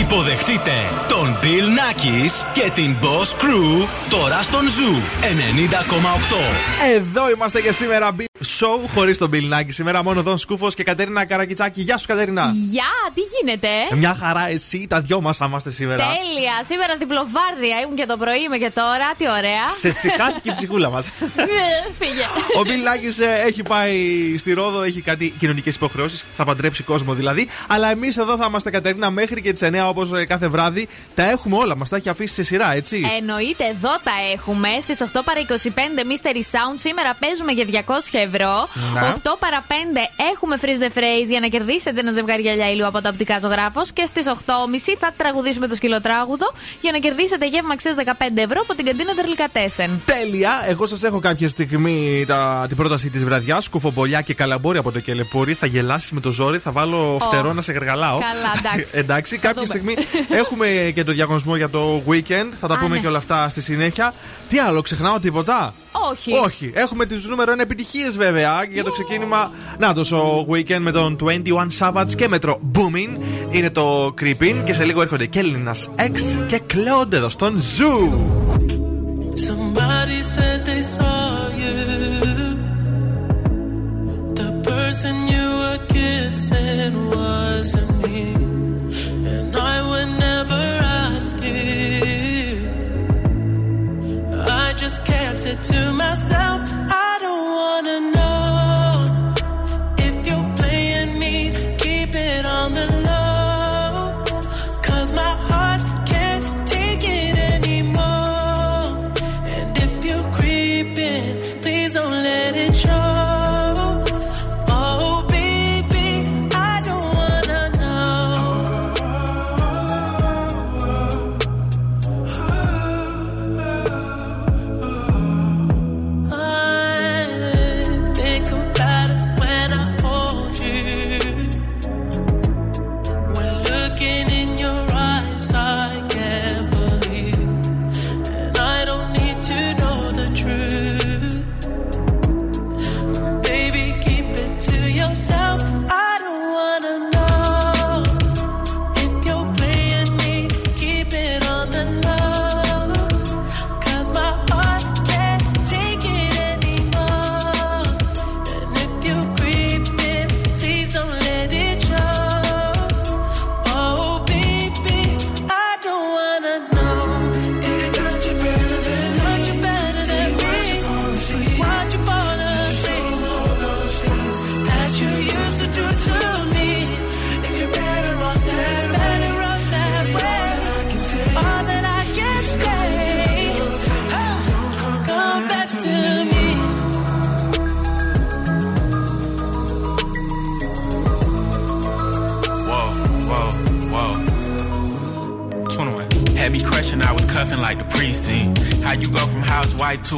Υποδεχτείτε τον Bill Nackis και την Boss Crew τώρα στον Zoo 90,8. Εδώ είμαστε για σήμερα. Show χωρίς τον Bill Nackis. Σήμερα μόνο Δον Σκούφος και Κατέρινα Καρακιτσάκη. Γεια σου, Κατέρινα. Γεια, τι γίνεται; Μια χαρά, εσύ. Τα δυο μας θα είμαστε σήμερα. Τέλεια. Σήμερα διπλοβάρδια ήμουν και το πρωί, είμαι και τώρα. Τι ωραία. Σε σηκάθηκε η ψυχούλα μας. Φύγε. Ο Bill Nackis ε, έχει πάει στη Ρόδο, έχει κάτι κοινωνικές υποχρεώσεις. Θα παντρέψει κόσμο δηλαδή. Αλλά εμείς εδώ θα είμαστε, Κατερίνα, μέχρι και τις 9 όπως κάθε βράδυ. Τα έχουμε όλα μας. Τα έχει αφήσει σε σειρά, έτσι. Εννοείται, εδώ τα έχουμε. Στις 8 παρα 25 Mystery Sound. Σήμερα παίζουμε για 200 ευρώ. Να. 8 παρα 5 έχουμε freeze the phrase για να κερδίσετε ένα ζευγάρι γυαλιά ήλιου από τα οπτικά ζωγράφος. Και στις 8.30 θα τραγουδήσουμε το σκυλοτράγουδο για να κερδίσετε γεύμα αξίας 15 ευρώ από την καντίνα Τερλικατέσεν. Τέλεια! Εγώ σας έχω κάποια στιγμή τα, την πρόταση της βραδιάς. Κουφομπολιά και καλαμπόρι από το κελεπούρι. Θα γελάσει με το ζόρι, θα βάλω φτερό να σε γεργαλάω. Καλά, εντάξει. εντάξει, Θα κάποια δούμε. Στιγμή έχουμε και το διαγωνισμό για το weekend. Θα τα Α, πούμε ναι. και όλα αυτά στη συνέχεια. Τι άλλο, ξεχνάω τίποτα; Όχι. Όχι. Έχουμε τις νούμερο 1 επιτυχίες βέβαια και για το ξεκίνημα. Να το ο weekend με τον 21 Savage και μέτρο Booming. Είναι το Creeping και σε λίγο έρχονται και Έλληνα X και Claude εδώ στον Zoo. Somebody said they saw you. The person you were kissing wasn't me. Ask you. I just kept it to myself. I don't wanna know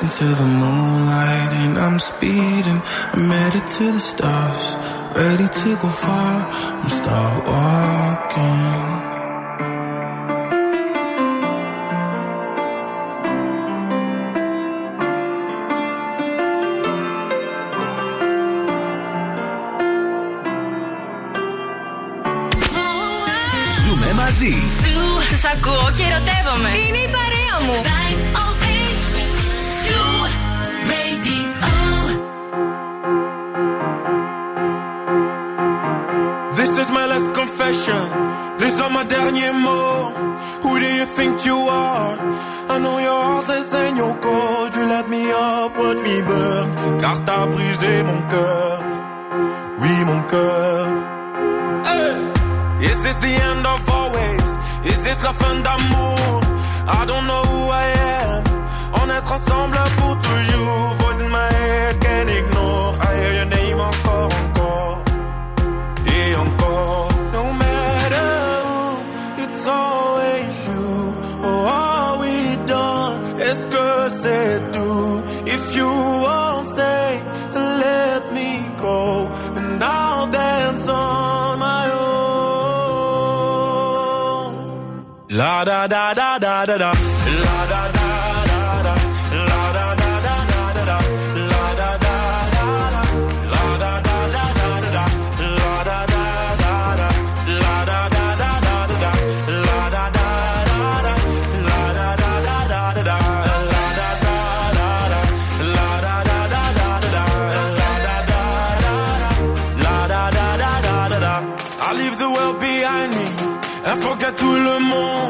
dancing to the moonlight and I'm speeding. I'm headed to the stars, ready to go far. I'm start walking. Ζούμε μαζί. Του ακούω και ερωτεύομαι. Είναι η παρέα μου. car t'as brisé mon cœur. Oui, mon cœur. Hey! Is this the end of always? Is this la fin d'amour? I don't know who I am. On est ensemble pour toujours. La da da da da da da. La da da. tout le monde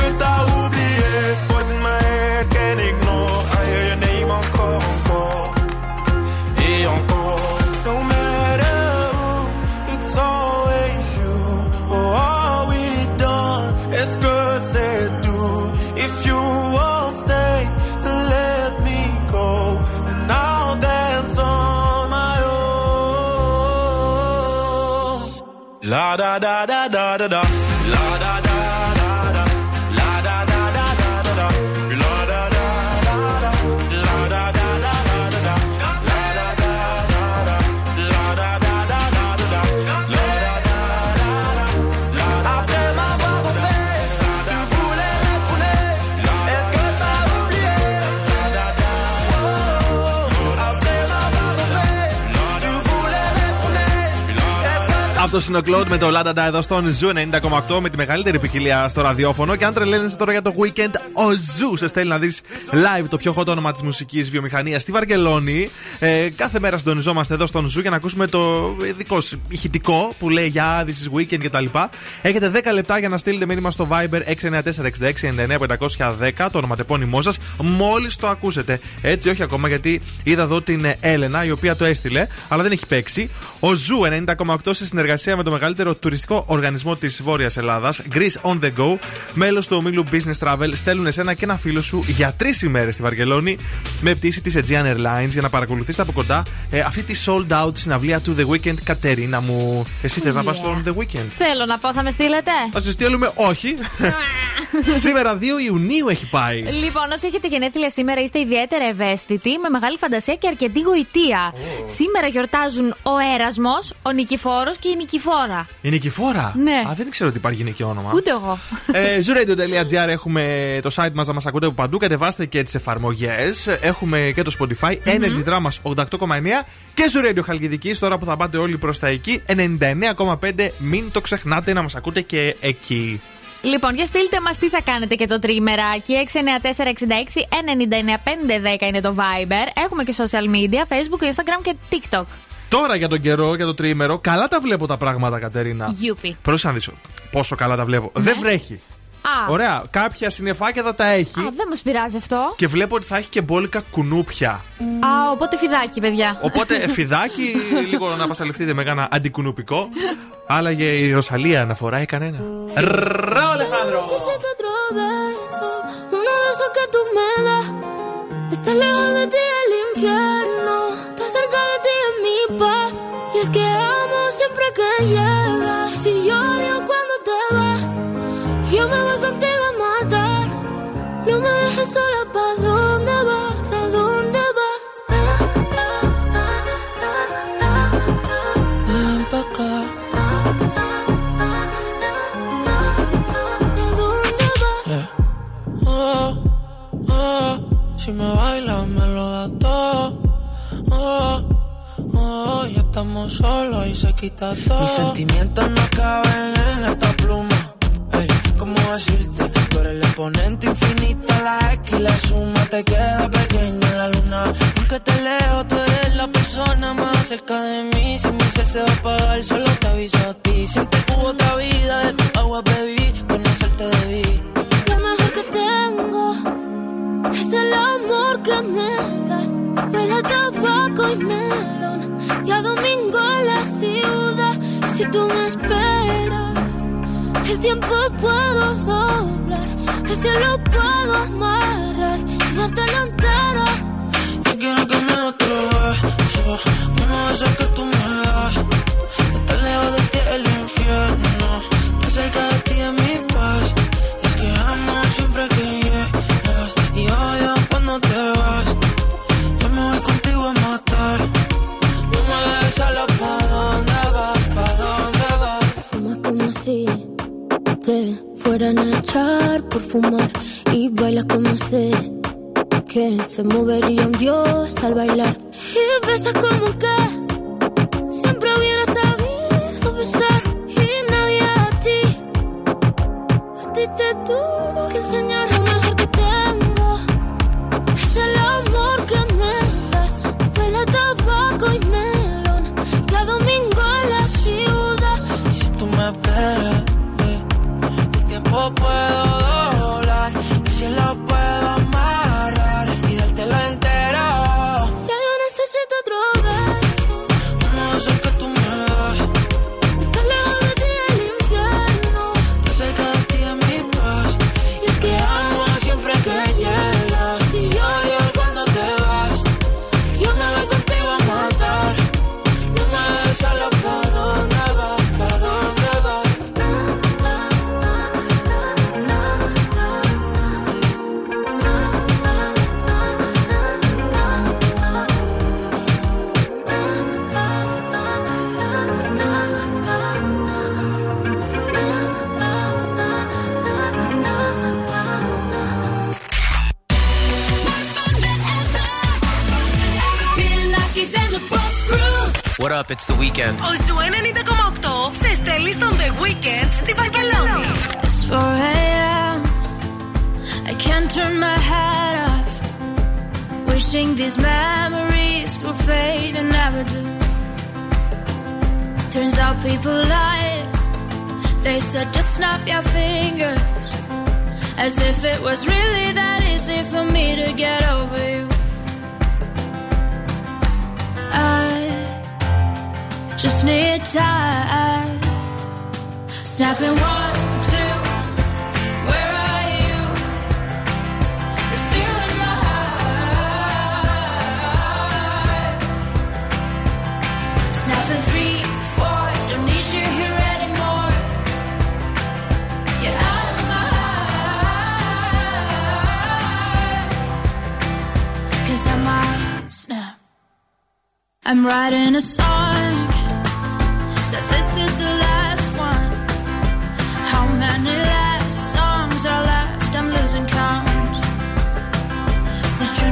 da da da da da da. Αυτό είναι ο Claude με το Ladada εδώ στον Zoo 90,8 με τη μεγαλύτερη ποικιλία στο ραδιόφωνο. Και αν τρελαίνεσαι τώρα για το weekend, ο Zoo σε στέλνει να δεις live το πιο hot όνομα της μουσικής βιομηχανίας στη Βαρκελόνη. Ε, κάθε μέρα συντονιζόμαστε εδώ στον Zoo για να ακούσουμε το δικό σου ηχητικό που λέει για this is weekend κτλ. Έχετε 10 λεπτά για να στείλετε μήνυμα στο Viber 694-6699-510 το ονοματεπώνυμό σας. Μόλις το ακούσετε. Έτσι, όχι ακόμα γιατί είδα εδώ την Έλενα η οποία το έστειλε, αλλά δεν έχει παίξει. Ο Zoo 90,8 σε συνεργασία με το μεγαλύτερο τουριστικό οργανισμό της Βόρειας Ελλάδας, Greece on the Go, μέλος του ομίλου Business Travel, στέλνουν εσένα και ένα φίλο σου για τρεις ημέρες στη Βαρκελόνη με πτήση της Aegean Airlines για να παρακολουθήσει από κοντά ε, αυτή τη sold out συναυλία του The Weeknd. Κατερίνα μου, εσύ θες να πας στον The Weeknd; Θέλω να πω, θα με στείλετε; Θα σε στείλουμε, όχι. Σήμερα 2 Ιουνίου έχει πάει. Λοιπόν, όσοι έχετε γενέθλια σήμερα, είστε ιδιαίτερα ευαίσθητοι, με μεγάλη φαντασία και αρκετή γοητεία. Σήμερα γιορτάζουν ο Έρασμος, ο Νικηφόρος και η Νικηφόρα. Η Νικηφόρα; Ναι. Α, δεν ξέρω ότι υπάρχει γυναικείο όνομα. Ούτε εγώ. ε, Zooradio.gr έχουμε το site μας να μας ακούτε από παντού. Κατεβάστε και τις εφαρμογές. Έχουμε και το Spotify. Energy Dramas 88,9 και Zoo Radio Χαλκιδικής. Τώρα που θα πάτε όλοι προς τα εκεί. 99,5. Μην το ξεχνάτε να μας ακούτε και εκεί. Λοιπόν, για στείλτε μας τι θα κάνετε και το τρίμεράκι. 694-66-99-510 είναι το Viber. Έχουμε και social media, Facebook, Instagram και TikTok. Τώρα για τον καιρό, για το τριήμερο, καλά τα βλέπω τα πράγματα, Κατερίνα. Γιούπι. Πρόσεχε να δεις πόσο καλά τα βλέπω. Δεν βρέχει. Α, Ωραία, κάποια συννεφάκια θα τα έχει. α, δεν μας πειράζει αυτό. Και βλέπω ότι θα έχει και μπόλικα κουνούπια. Α, οπότε φιδάκι, παιδιά. Οπότε φιδάκι, λίγο να πασαλευτείτε με κάνα αντικουνουπικό. Άλλαγε η Ρωσαλία να φοράει κανένα. Ρα, Αλεχάνδρο! Necesito otro beso, uno de esos que tú me das. Estar lejos de ti es el infierno, y yo odio cuando te vas. Yo me voy contigo a matar, no me dejes sola, ¿pa' estamos solos y se quita todo. Mis sentimientos no caben en esta pluma. Ey, ¿cómo decirte? Tú eres el exponente infinito, la X y la suma te queda pequeña en la luna. Porque te leo, tú eres la persona más cerca de mí. Si mi ser se va a apagar, solo te aviso a ti. Siente que hubo otra vida, de tu agua bebí, conocerte debí. Lo mejor que tengo es el amor que me. Huele a tabaco y melón. Y a domingo la ciudad. Si tú me esperas, el tiempo puedo doblar. El cielo puedo amarrar y dártelo entero. Yo quiero que me otro beso, uno de esos que tú me das. Estar lejos de ti el infierno, estar cerca de ti te fueran a echar por fumar. Y bailas como sé que se movería un dios al bailar. Y besas como que siempre hubiera sabido besar. Y nadie a ti, a ti te tuvo What up, it's the weekend. Ο Ζου 90,8 σε στέλνει στον The Weekend στη Βαρκελόνη. It's 4 a.m. I can't turn my head off. Wishing these memories will fade and never do. Turns out people lie. They said just snap your fingers. As if it was really that easy for me to get over you. I just need time. Snapping one, two. Where are you? You're still in my three, four. Don't need you here anymore. Get out of my I might snap. I'm writing a song.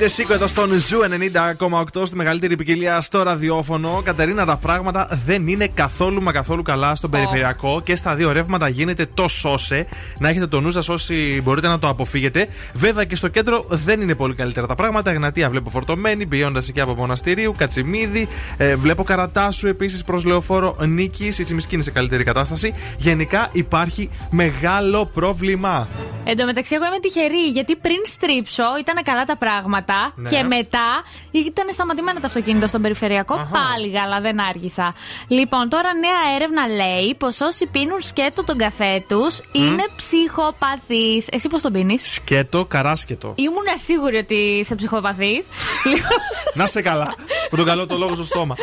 are. Στέφεται σίκο εδώ στον Zoo 90,8 στη μεγαλύτερη ποικιλία στο ραδιόφωνο. Κατερίνα, τα πράγματα δεν είναι καθόλου μα καθόλου καλά στον περιφερειακό και στα δύο ρεύματα γίνεται το σώσε. Να έχετε το νου σας όσοι μπορείτε να το αποφύγετε. Βέβαια και στο κέντρο δεν είναι πολύ καλύτερα τα πράγματα. Εγνατία βλέπω φορτωμένη, πηγαίνοντας εκεί από Μοναστηρίου, Κατσιμίδη. Ε, βλέπω Καρατάσου επίσης προς Λεωφόρο Νίκης. Η Τσιμισκή είναι σε καλύτερη κατάσταση. Γενικά υπάρχει μεγάλο πρόβλημα. Εν τω μεταξύ, εγώ είμαι τυχερή γιατί πριν στρίψω ήταν καλά τα πράγματα Ναι. και μετά ήταν σταματημένα τα αυτοκίνητα στον περιφερειακό. Πάλι καλά, δεν άργησα. Λοιπόν, τώρα νέα έρευνα λέει πως όσοι πίνουν σκέτο τον καφέ τους είναι ψυχοπαθείς. Εσύ πώς τον πίνεις; Σκέτο, καράσκετο. Ήμουνα σίγουρη ότι είσαι ψυχοπαθής. Να σε καλά. Που τον καλό το λόγο στο στόμα.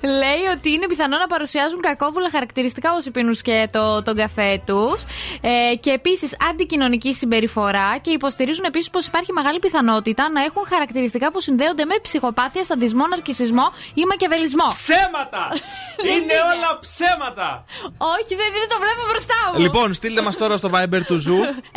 Λέει ότι είναι πιθανό να παρουσιάζουν κακόβουλα χαρακτηριστικά όσοι πίνουν σκέτο τον καφέ τους. Ε, και επίσης αντικοινωνική συμπεριφορά και υποστηρίζουν επίσης πως υπάρχει μεγάλη πιθανότητα να έχουν χαρακτηριστικά που συνδέονται με ψυχοπάθεια, σαδισμό, ναρκισισμό ή μακιαβελισμό. Ψέματα! Δεν είναι όλα ψέματα! Όχι, δεν είναι, το βλέπω μπροστά μου. Λοιπόν, στείλτε μας τώρα στο Viber του Zoo 69466-99-510.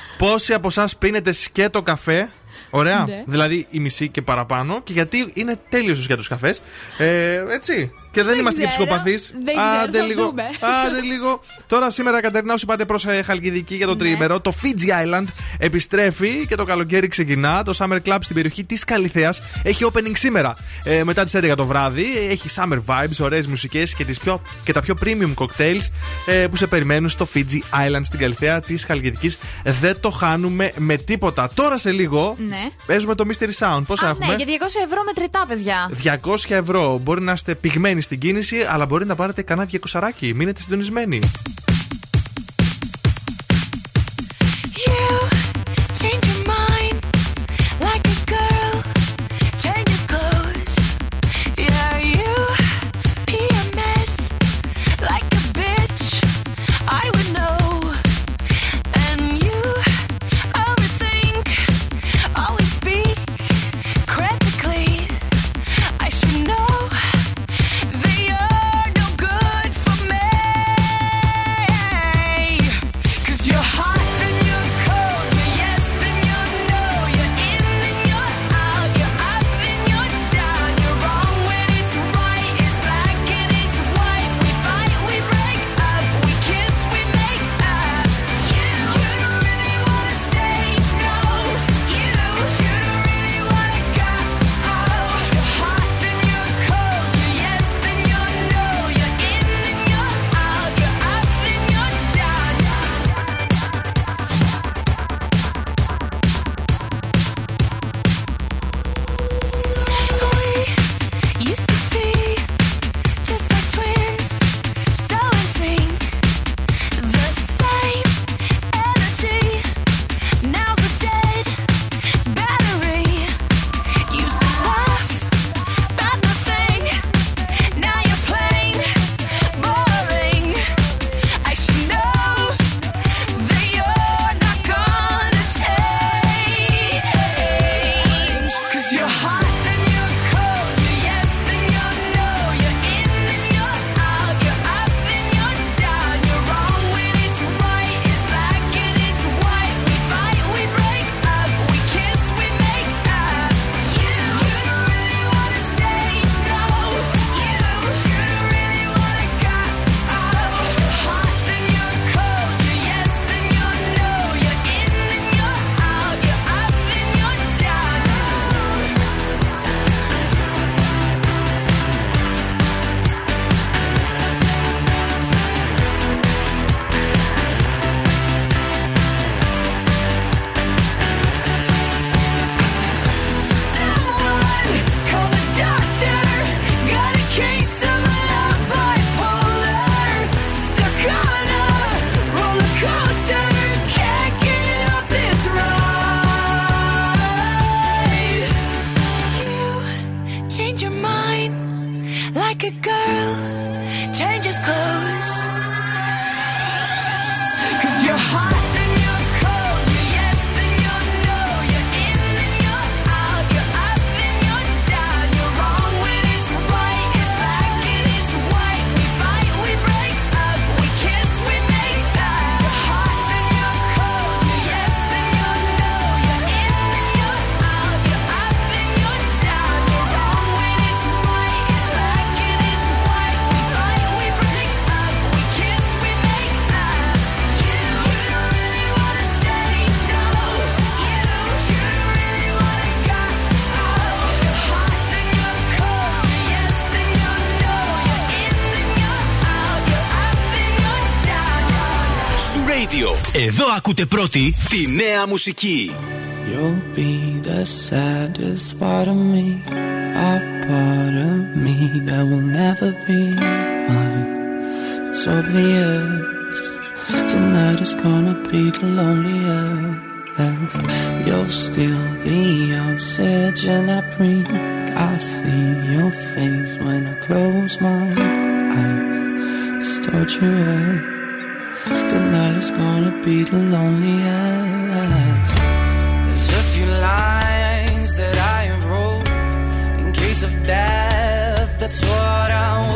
πόσοι από εσάς πίνετε σκέτο καφέ; Ωραία. Ναι. Δηλαδή η μισή και παραπάνω. Και γιατί είναι τέλειος ο σκέτος καφές. Ε, έτσι. Και δεν, Δεν είμαστε και ξέρω. ψυχοπαθείς. Δεν ξέρω, θα λίγο. δούμε. Άντε λίγο. Τώρα σήμερα, Κατερίνα, όσοι πάτε προς Χαλκιδική για το Ναι. τριήμερο, το Fiji Island επιστρέφει και το καλοκαίρι ξεκινά. Το Summer Club στην περιοχή της Καλιθέα έχει opening σήμερα. Ε, μετά τις 11 το βράδυ. Έχει summer vibes, ωραίες μουσικές και, τις πιο, και τα πιο premium cocktails ε, που σε περιμένουν στο Fiji Island στην Καλιθέα της Χαλκιδικής. Δεν το χάνουμε με τίποτα. Τώρα σε λίγο Ναι. παίζουμε το Mystery Sound. Πόσα Α, έχουμε; ναι, για 200 ευρώ μετρητά, παιδιά. 200 ευρώ. Μπορεί να είστε πυγμένοι στην κίνηση, αλλά μπορεί να πάρετε κανένα 200 Μείνετε συντονισμένοι. Change Ακούτε πρώτοι τη νέα μουσική. You'll be the saddest part of me, a part of me that will never be mine. It's obvious tonight is gonna be the loneliest. You're still the oxygen I breathe. I see your face when I close my eyes. Start your eyes tonight. it's gonna be the loneliest. There's a few lines that I wrote in case of death. That's what I want.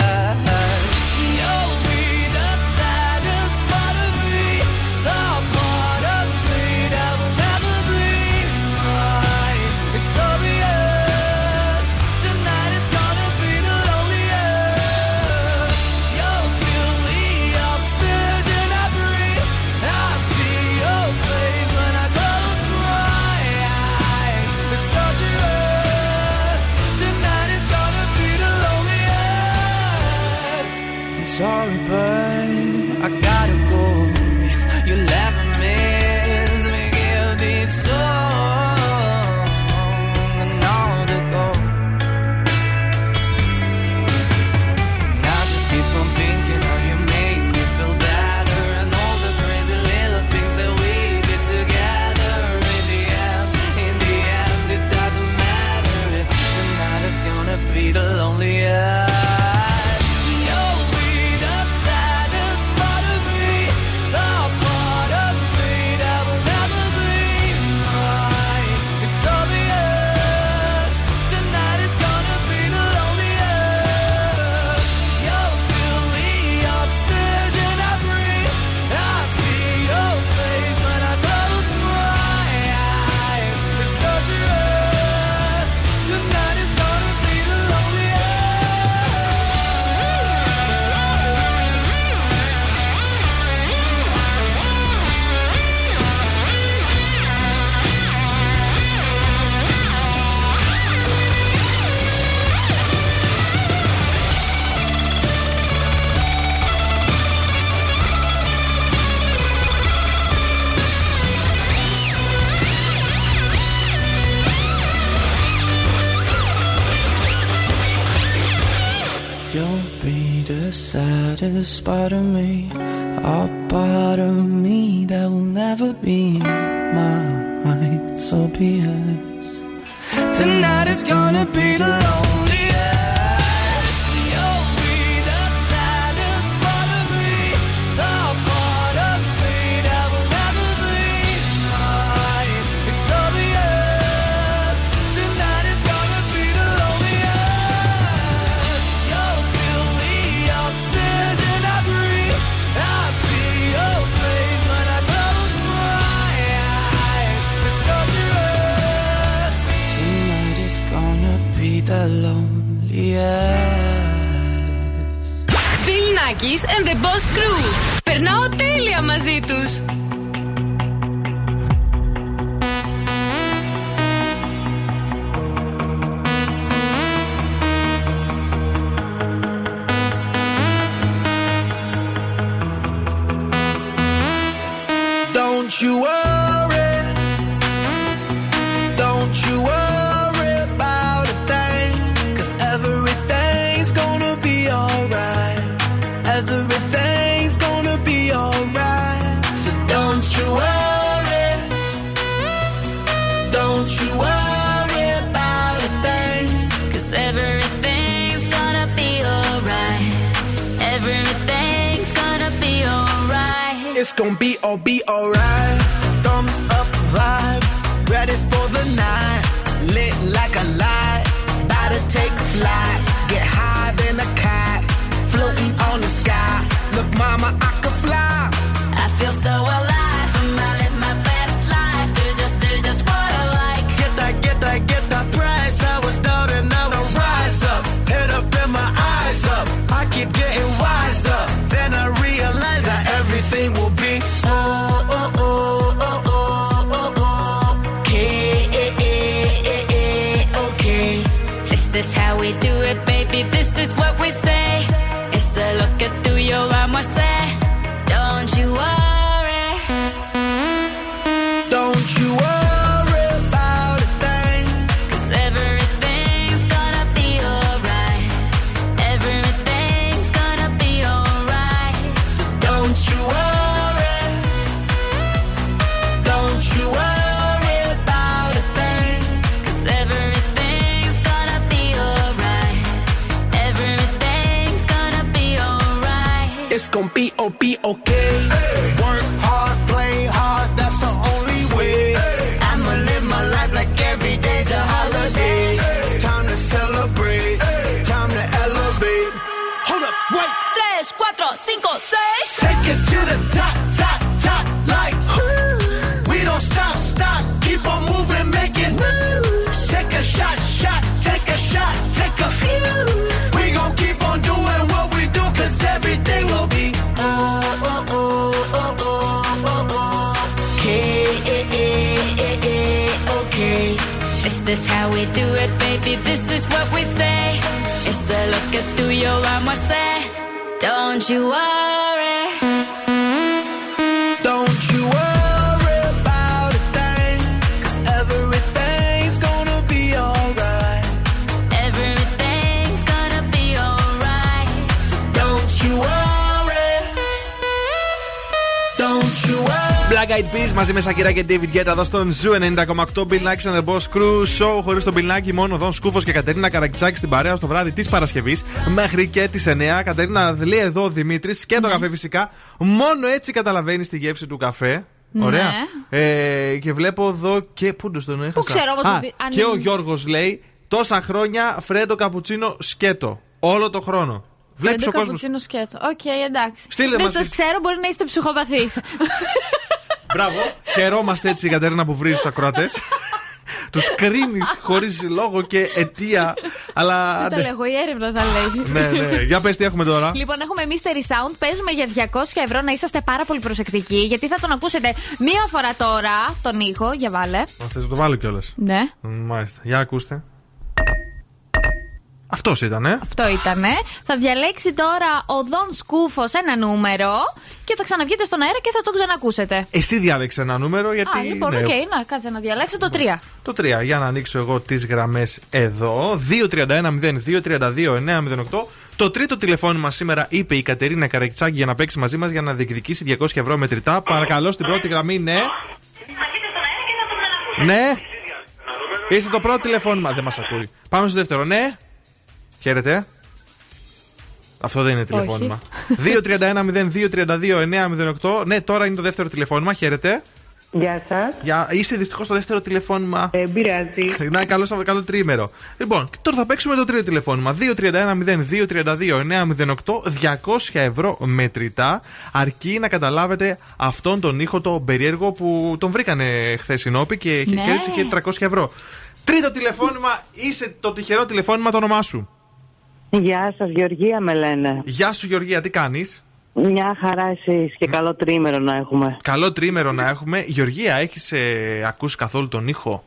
Gonna be all be alright. Thumbs up vibe, ready for the night. Lit like a light, about to take flight. Get high than a cat, floating on the sky. Look, mama, I you are Black Eyed Peas μαζί με Σακυρά και David Guetta εδώ στον Zoo 90,8 Bill Nackis and the Boss Crew Show. Χωρίς τον Bill Nackis, μόνο Δον Σκούφος και Κατερίνα Καρακιτσάκη στην παρέα στο βράδυ της Παρασκευής μέχρι και τις 9. Κατερίνα λέει εδώ ο Δημήτρης και το καφέ φυσικά. Μόνο έτσι καταλαβαίνεις τη γεύση του καφέ. Ναι. Ωραία. Ε, και βλέπω εδώ και. Πού το τον έχασα; Πού ξέρω όμως Α, ότι- αν Και ο είναι- Γιώργος λέει τόσα χρόνια φρέντο καπουτσίνο σκέτο. Όλο το χρόνο. Βλέπεις Φρέντο ο κόσμο. καπουτσίνο σκέτο. Οκ, εντάξει. Στείλτε Δεν μας σας τις- ξέρω, μπορεί να είστε ψυχοπαθείς. Μπράβο. Χαιρόμαστε έτσι, Κατερίνα, που βρίζεις τους ακροατές. τους κρίνεις χωρίς λόγο και αιτία. Αλλά. Δεν το άντε. λέγω, η έρευνα θα λέει. Ναι, ναι. Για πες τι έχουμε τώρα. Λοιπόν, έχουμε Mystery Sound. Παίζουμε για 200 ευρώ να είσαστε πάρα πολύ προσεκτικοί. Γιατί θα τον ακούσετε μία φορά τώρα, τον ήχο. Για βάλε. Θες να το βάλω κιόλας. Ναι. Μάλιστα. Για ακούστε. Αυτός ήταν, ε. Αυτό ήτανε. Θα διαλέξει τώρα ο Δον Σκούφος ένα νούμερο και θα ξαναβγείτε στον αέρα και θα τον ξανακούσετε. Εσύ διάλεξε ένα νούμερο γιατί. Α, λοιπόν, ναι, οκ, να κάτσε να διαλέξω το 3. Το 3. Για να ανοίξω εγώ τις γραμμές εδώ. 231-02-32-908. Το τρίτο τηλεφώνημα σήμερα είπε η Κατερίνα Καρακιτσάκη για να παίξει μαζί μας για να διεκδικήσει 200 ευρώ μετρητά. Παρακαλώ στην πρώτη γραμμή, ναι. Ναι. Είστε το πρώτο τηλεφώνημα. Δεν μας ακούει. Πάμε στο δεύτερο. Ναι. Χαίρετε. Αυτό δεν είναι τηλεφώνημα. 231-02-32-908. Ναι, τώρα είναι το δεύτερο τηλεφώνημα. Χαίρετε. Γεια σας. Για... Είσαι δυστυχώς το δεύτερο τηλεφώνημα. Δεν πειράζει. Να, καλό Σαββατοκύριακο τρίμερο. Λοιπόν, και τώρα θα παίξουμε το τρίτο τηλεφώνημα. 231-0232-908. 200 ευρώ μετρητά. Αρκεί να καταλάβετε αυτόν τον ήχο το περίεργο που τον βρήκανε χθες η Νόπη και Ναι. κέρδισε και 300 ευρώ. Τρίτο τηλεφώνημα, είσαι το τυχερό τηλεφώνημα το όνομά σου. Γεια σας, Γεωργία με λένε. Γεια σου, Γεωργία, τι κάνεις; Μια χαρά εσύ και καλό τρίμερο να έχουμε. Καλό τρίμερο να έχουμε. Γεωργία, έχεις ε, ακούσει καθόλου τον ήχο,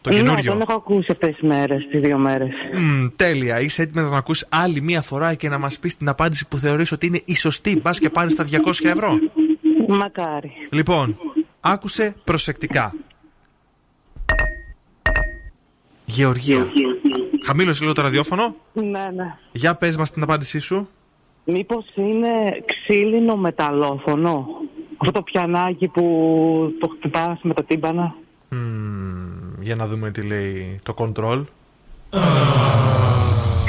τον ναι, καινούριο; Ναι, τον έχω ακούσει αυτές τις μέρες, τις δύο μέρες. Mm, τέλεια. Είσαι έτοιμη να τον ακούσεις άλλη μία φορά και να μας πεις την απάντηση που θεωρείς ότι είναι η σωστή. Μπας και πάρεις τα 200 ευρώ. Μακάρι. Λοιπόν, άκουσε προσεκτικά. Γεωργία. Γεωργία. Χαμήλωσε λίγο το ραδιόφωνο. Ναι, ναι. Για πες μας την απάντησή σου. Μήπως είναι ξύλινο μεταλλόφωνο. Αυτό το πιανάκι που το χτυπάς με τα τύμπανα; Mm, για να δούμε τι λέει το control.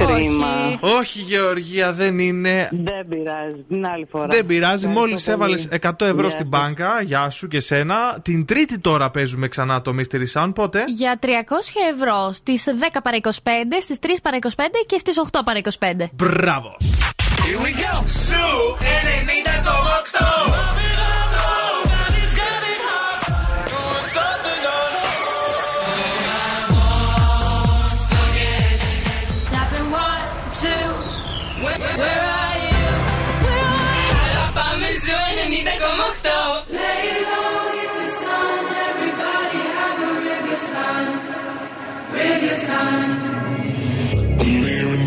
Κρίμα. Όχι, Γεωργία, δεν είναι. Δεν πειράζει. Την άλλη φορά. Δεν πειράζει. Μόλις έβαλες 100 ευρώ στην μπάνκα, γεια σου και σένα. Την Τρίτη τώρα παίζουμε ξανά το Mystery Sound. Πότε; Για 300 ευρώ στις 10 παρα 25, στις 3 παρα 25 και στις 8 παρα 25. Μπράβο. Here we go.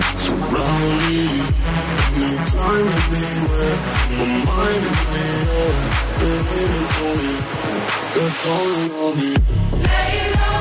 Surround me. no time anywhere. my mind is clear. They're waiting for me, they're calling on me. Lay low.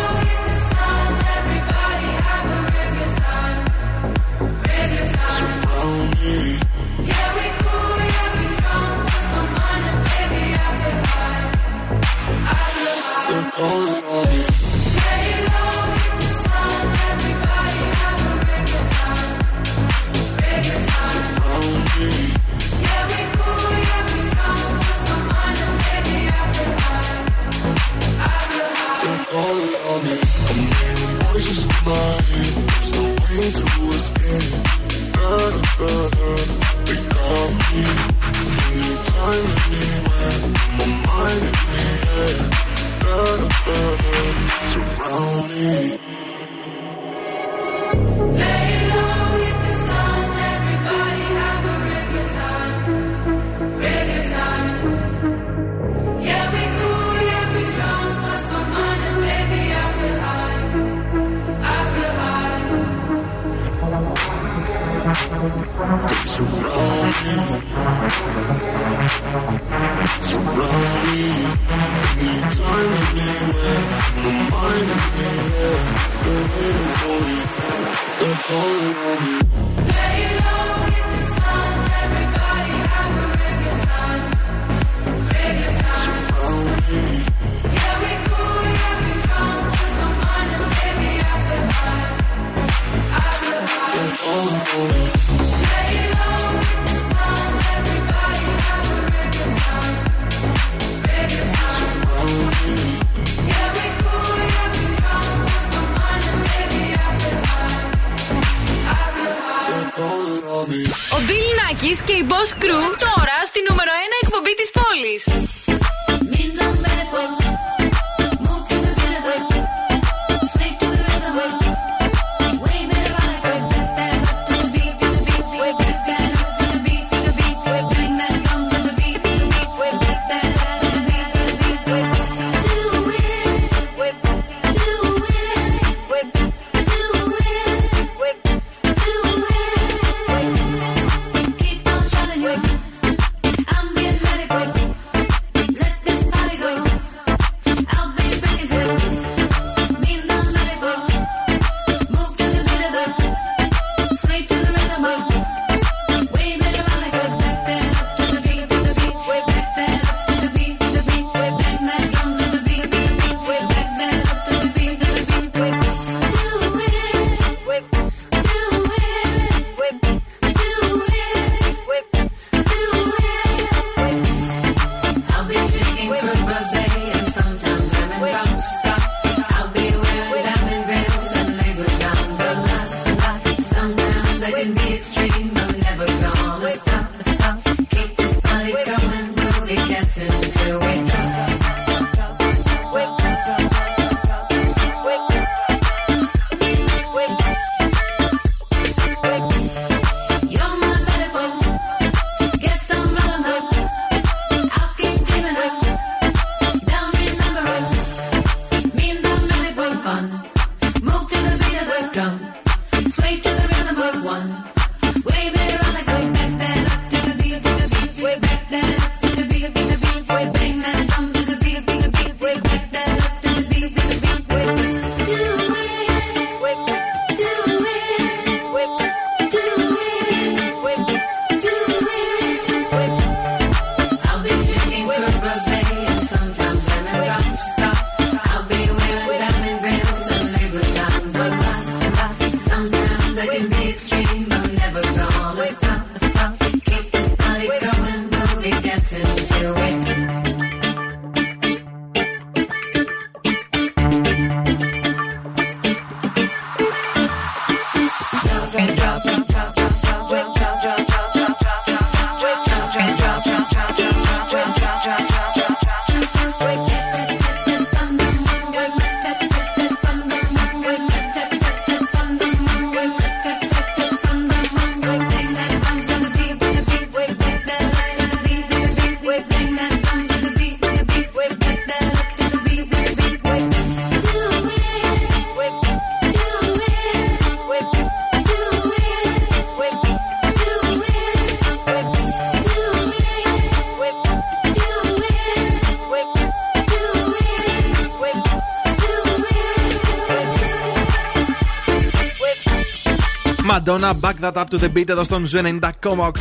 The beat εδώ στον Zoo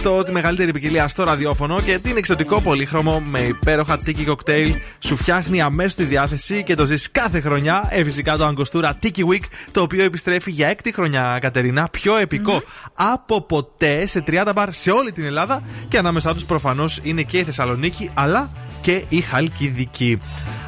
90,8. Τη μεγαλύτερη ποικιλία στο ραδιόφωνο και την εξωτικό πολύχρωμο με υπέροχα tiki cocktail σου φτιάχνει αμέσως τη διάθεση και το ζεις κάθε χρονιά. Ε, φυσικά το Angostura Tiki Week, το οποίο επιστρέφει για έκτη χρονιά, Κατερίνα. Πιο επικό από ποτέ σε 30 μπαρ σε όλη την Ελλάδα και ανάμεσά τους προφανώς είναι και η Θεσσαλονίκη αλλά και η Χαλκιδική.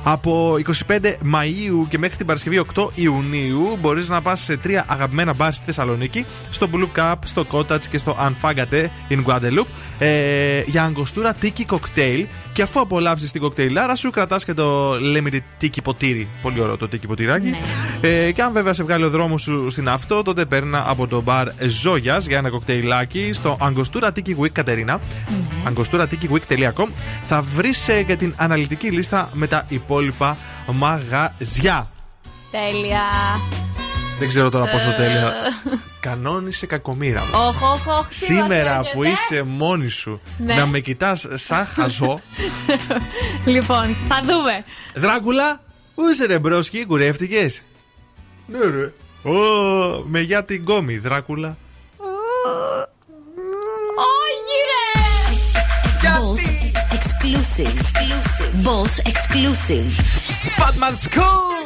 Από 25 Μαΐου και μέχρι την Παρασκευή 8 Ιουνίου μπορείς να πας σε τρία αγαπημένα μπαρ στη Θεσσαλονίκη, στο Blue Cup, στο Cottage και στο Unfagate in Guadeloupe. Ε, για αγκοστούρα tiki cocktail και αφού απολαύσεις την κοκτέιλάρα σου κρατάς και το limited tiki ποτήρι. Πολύ ωραίο το tiki ποτηράκι. Ε, και αν βέβαια σε βγάλει ο δρόμος σου στην αυτό, τότε παίρνα από το μπαρ Ζόγιας για ένα κοκτέιλάκι στο Angostura Tiki Week Κατερίνα. AngostouraTikiWeek.com θα βρεις και την αναλυτική λίστα με τα υπόλοιπα μαγαζιά. Τέλεια. Δεν ξέρω τώρα πόσο Ε. τέλεια. Κανόνισε κακομήρα μου. Οχ, οχ, οχ. τι Σήμερα μας που λέγεται. είσαι μόνη σου Ναι. να με κοιτάς σαν χαζό. Λοιπόν, θα δούμε. Δράκουλα, πού είσαι ρε μπρόσκι, κουρεύτηκες; Ναι ρε. Ω, με για την κόμη, Δράκουλα. Όχι, ρε! Boss exclusive. exclusive. Boss exclusive. Batman School!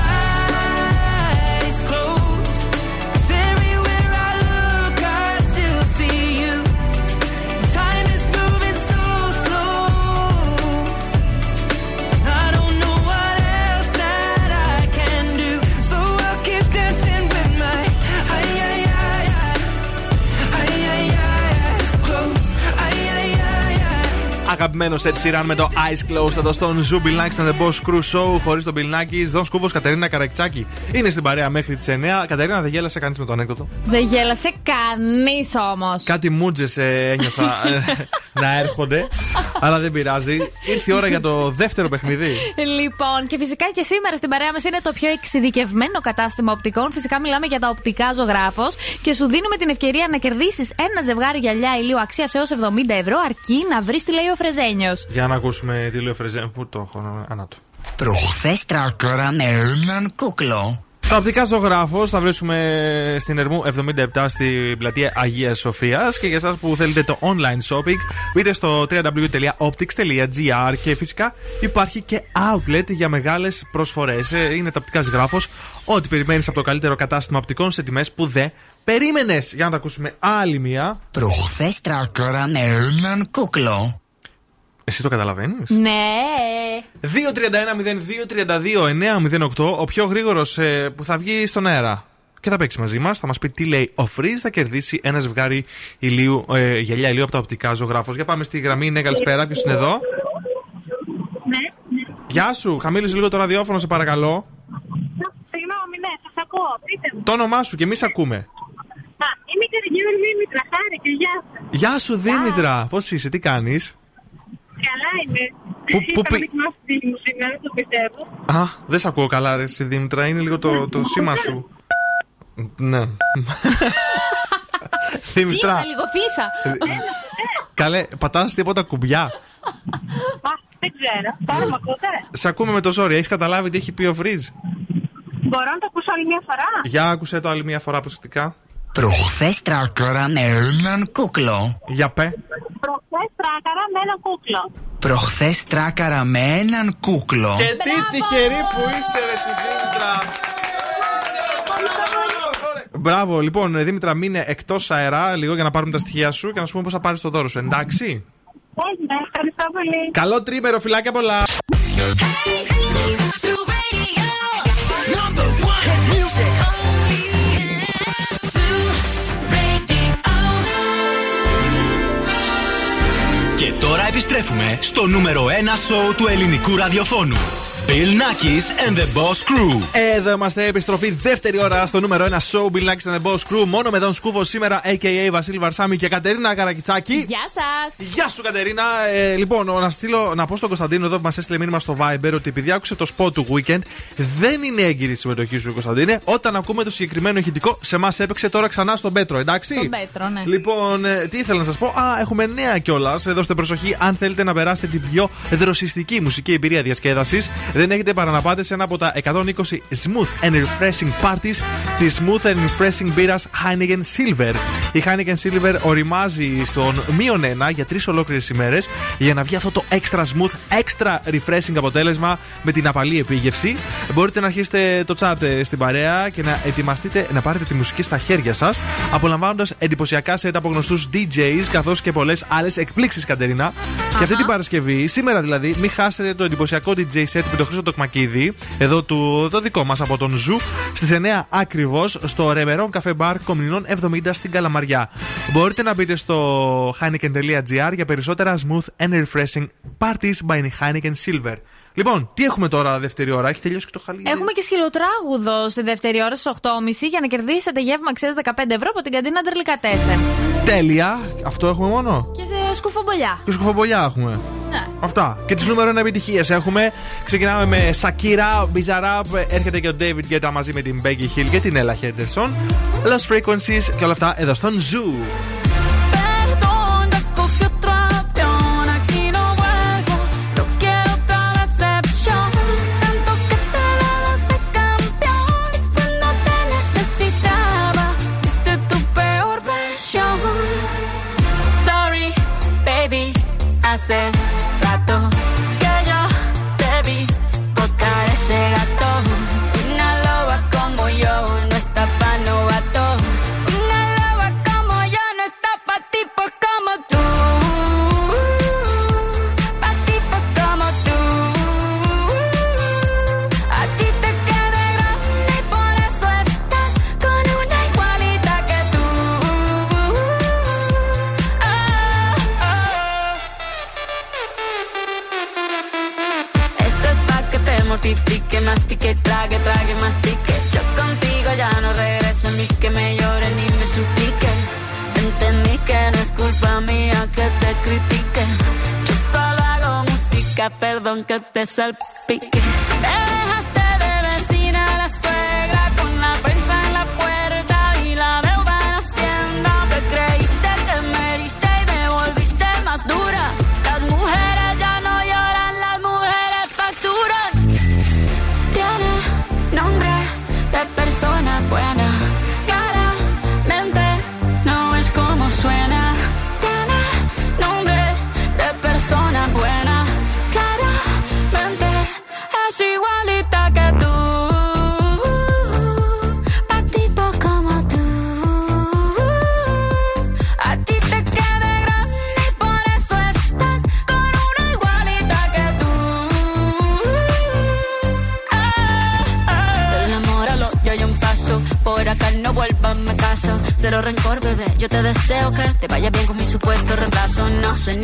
Baja eyes. Αγαπημένο Ed Sheeran με το Eyes Closed εδώ στον Zoo Bill Nackis and the Boss Crew Show χωρίς τον Bill Nackis. Δον Σκούβος Κατερίνα Καρακιτσάκη είναι στην παρέα μέχρι τις 9. Κατερίνα, δεν γέλασε κανείς με το ανέκδοτο. Δεν γέλασε κανείς όμως. Κάτι μούτζε ε, ένιωθα ε, να έρχονται. αλλά δεν πειράζει. Ήρθε η ώρα για το δεύτερο παιχνίδι. Λοιπόν, και φυσικά και σήμερα στην παρέα μας είναι το πιο εξειδικευμένο κατάστημα οπτικών. Φυσικά μιλάμε για τα οπτικά ζωγράφος και σου δίνουμε την ευκαιρία να κερδίσεις ένα ζευγάρι γυαλιά ηλίου αξίας έως 70 ευρώ, αρκεί να βρεις τι λέει ο Φρεζένιο. Για να ακούσουμε τι λέει ο Φρεζέ. Πού το έχω, ανάτο. Προχθές τράκαρα με έναν κούκλο. Τα οπτικά ζωγράφος θα βρίσκουμε στην Ερμού 77 στην πλατεία Αγίας Σοφίας. Και για εσάς που θέλετε το online shopping, μπείτε στο www.optics.gr και φυσικά υπάρχει και outlet για μεγάλες προσφορές. Είναι τα οπτικά ζωγράφος, ό,τι περιμένεις από το καλύτερο κατάστημα οπτικών σε τιμές που δεν περίμενες. Για να τα ακούσουμε άλλη μία. Προχθές τράκαρα με έναν κούκλο. Εσύ το καταλαβαίνεις; Ναι. 231-0232-908, ο πιο γρήγορος που θα βγει στον αέρα και θα παίξει μαζί μας. Θα μας πει τι λέει ο Φρίζ, θα κερδίσει ένας ζευγάρι ηλίου, ε, γυαλιά ηλίου από τα οπτικά ζωγράφος. Για πάμε στη γραμμή. Ναι, καλησπέρα. Ποιος είναι εδώ; Ναι, Γεια σου, χαμήλωσε λίγο το ραδιόφωνο, σε παρακαλώ. Συγγνώμη, ναι, σας ακούω. Πείτε μου. Το όνομά σου και εμείς ακούμε. Α, είμαι η Καραγίνη Δήμητρα, χάρη και γεια σας. Γεια σου, Δήμητρα. Πώς είσαι, τι κάνεις; Καλά είμαι. Πού- πού Είχα πη- δοκιμάσει τη μου σήμερα, το πιστεύω. Α, δεν σε ακούω καλά, ρε, εσύ, Δήμητρα. Είναι λίγο το, το σήμα σου. Ναι. Δήμητρα, Φύσα λίγο, φύσα. καλέ, πατάς τίποτα κουμπιά. Α, δεν ξέρω. Τώρα με ακούτε. Σε ακούμε με το ζόρι. Έχεις καταλάβει τι έχει πει ο Φρίζ. Μπορώ να το ακούσω άλλη μια φορά; Για άκουσε το άλλη μια φορά προσεκτικά. Προχθές τράκαρα με έναν κούκλο. Για πέ. Προχθές τράκαρα με ένα κούκλο. Προχθές τράκαρα με έναν κούκλο. Και τι τυχερή που είσαι, ρε εσύ, Δήμητρα. Μπράβο, λοιπόν, ε, Δήμητρα, μείνε εκτός αερά λίγο για να πάρουμε τα στοιχεία σου και να σου πούμε πώς θα πάρεις το δώρο σου, εντάξει; Ναι, ευχαριστώ πολύ. Καλό τρίμερο, φιλάκια πολλά. Και επιστρέφουμε στο νούμερο 1 σοου του ελληνικού ραδιοφώνου. Bill Nackis and the Boss Crew. Εδώ είμαστε, επιστροφή δεύτερη ώρα στο νούμερο 1 show Bill Nackis and the Boss Crew. Μόνο με τον Σκούφο σήμερα, a.k.a. Βασίλη Βαρσάμι και Κατερίνα Καρακιτσάκη. Γεια σας. Γεια σου, Κατερίνα. Ε, λοιπόν, να, στείλω, να πω στον Κωνσταντίνο εδώ που μας έστειλε μήνυμα στο Viber ότι επειδή άκουσε το spot του weekend, δεν είναι έγκυρη η συμμετοχή σου, Κωνσταντίνε. Όταν ακούμε το συγκεκριμένο ηχητικό, σε εμά έπαιξε τώρα ξανά στον Πέτρο, εντάξει; Τον Πέτρο, ναι. Λοιπόν, ε, τι ήθελα να σας πω; Α, έχουμε νέα κιόλας. Δώστε προσοχή αν θέλετε να περάσετε την πιο δροσιστική μουσική εμπειρία διασκέδασης. Δεν έχετε παρά να πάτε σε ένα από τα 120 smooth and refreshing parties της smooth and refreshing μπύρας Heineken Silver. Η Heineken Silver οριμάζει στον μείον 1 για τρεις ολόκληρες ημέρες για να βγει αυτό το extra smooth, extra refreshing αποτέλεσμα με την απαλή επίγευση. Μπορείτε να αρχίσετε το chat ε, στην παρέα και να ετοιμαστείτε να πάρετε τη μουσική στα χέρια σας, απολαμβάνοντας εντυπωσιακά σετ από γνωστούς DJs καθώς και πολλές άλλες εκπλήξεις, Κατερίνα. Και αυτή την Παρασκευή, σήμερα δηλαδή, μην χάσετε το εντυπωσιακό DJ set με τον Χρήστο Τοκμακίδη, εδώ του, το δικό μας από τον Zoo, στις 9 ακριβώς στο Ρεμερόν Cafe Bar Κομινών 70 στην Καλαμαριά. Μπορείτε να μπείτε στο heineken.gr για περισσότερα smooth and refreshing parties by Heineken Silver. Λοιπόν, τι έχουμε τώρα δεύτερη ώρα, έχει τελειώσει και το χαλί. Έχουμε και σκυλοτράγουδο στη δεύτερη ώρα στις 8.30 για να κερδίσετε γεύμα αξία 15 ευρώ από την καντίνα Τερλικατέσεν. Τέλεια, αυτό έχουμε μόνο; Και σε σκουφομπολιά. Και σκουφομπολιά έχουμε. Ναι. Αυτά. Και τις νούμερο 1 επιτυχίες έχουμε. Ξεκινάμε με Σακύρα, Bizarrap. Έρχεται και ο David Guetta μαζί με την Becky Hill και την Ella Henderson. Lost Frequencies και όλα αυτά εδώ στον Zoo. deshalb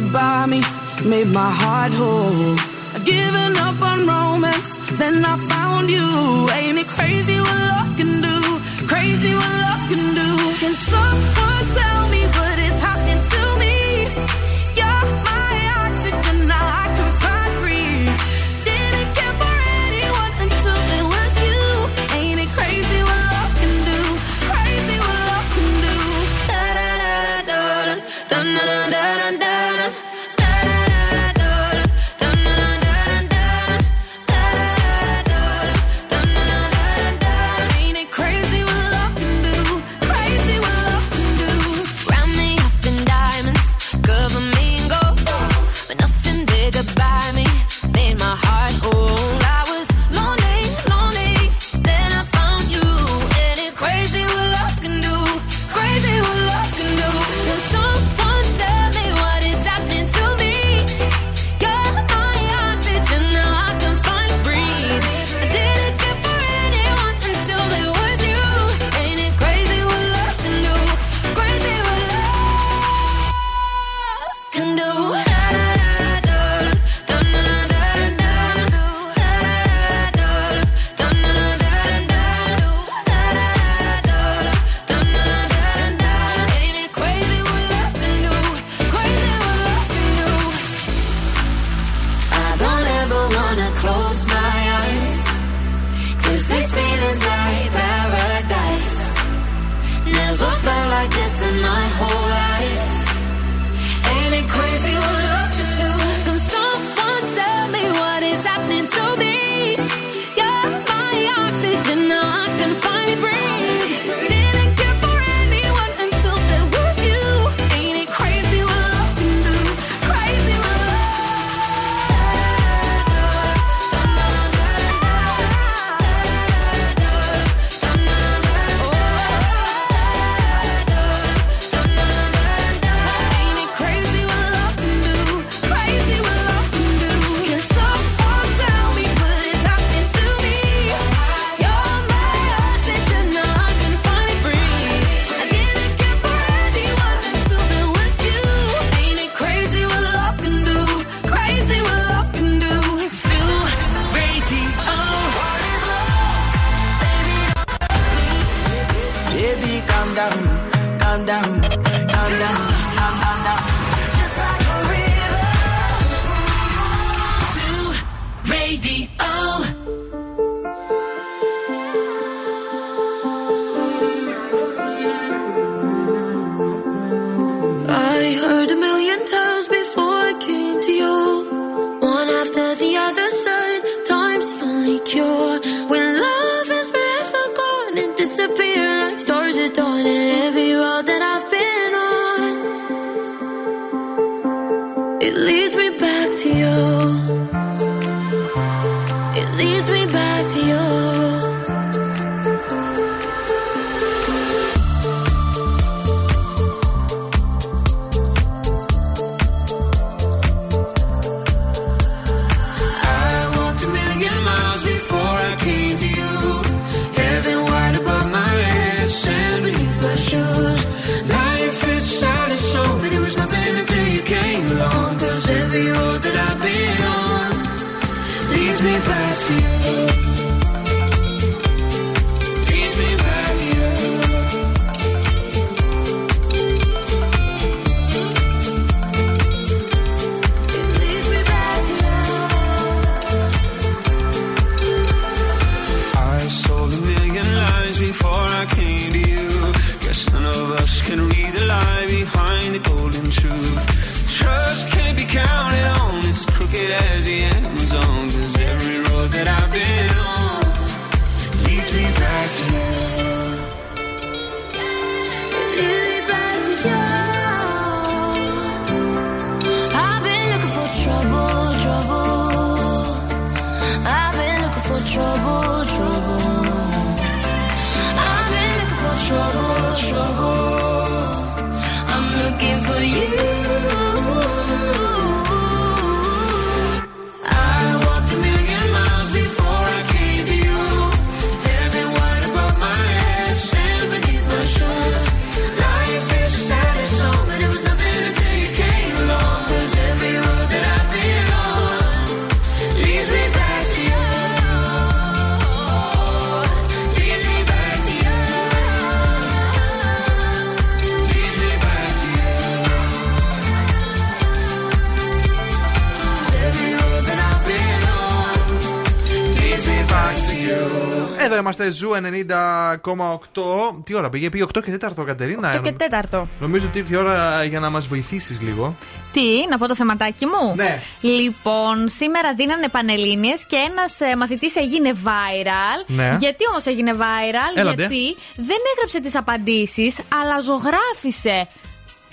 Could buy me made my heart whole. I'd given up on romance, then I found you. Ain't it crazy what love can do? Crazy what love can do. Can someone down, calm down, calm down, Zoo 90,8. Τι ώρα πήγε, πήγε 8 και 4 Κατερίνα. 8 και 4. Νομίζω ότι ήρθε η ώρα για να μας βοηθήσεις λίγο. Τι, να πω το θεματάκι μου; Ναι. Λοιπόν, σήμερα δίνανε πανελλήνιες και ένας μαθητής έγινε viral. Ναι. Γιατί όμως έγινε viral, Έλατε. Γιατί δεν έγραψε τις απαντήσεις, αλλά ζωγράφισε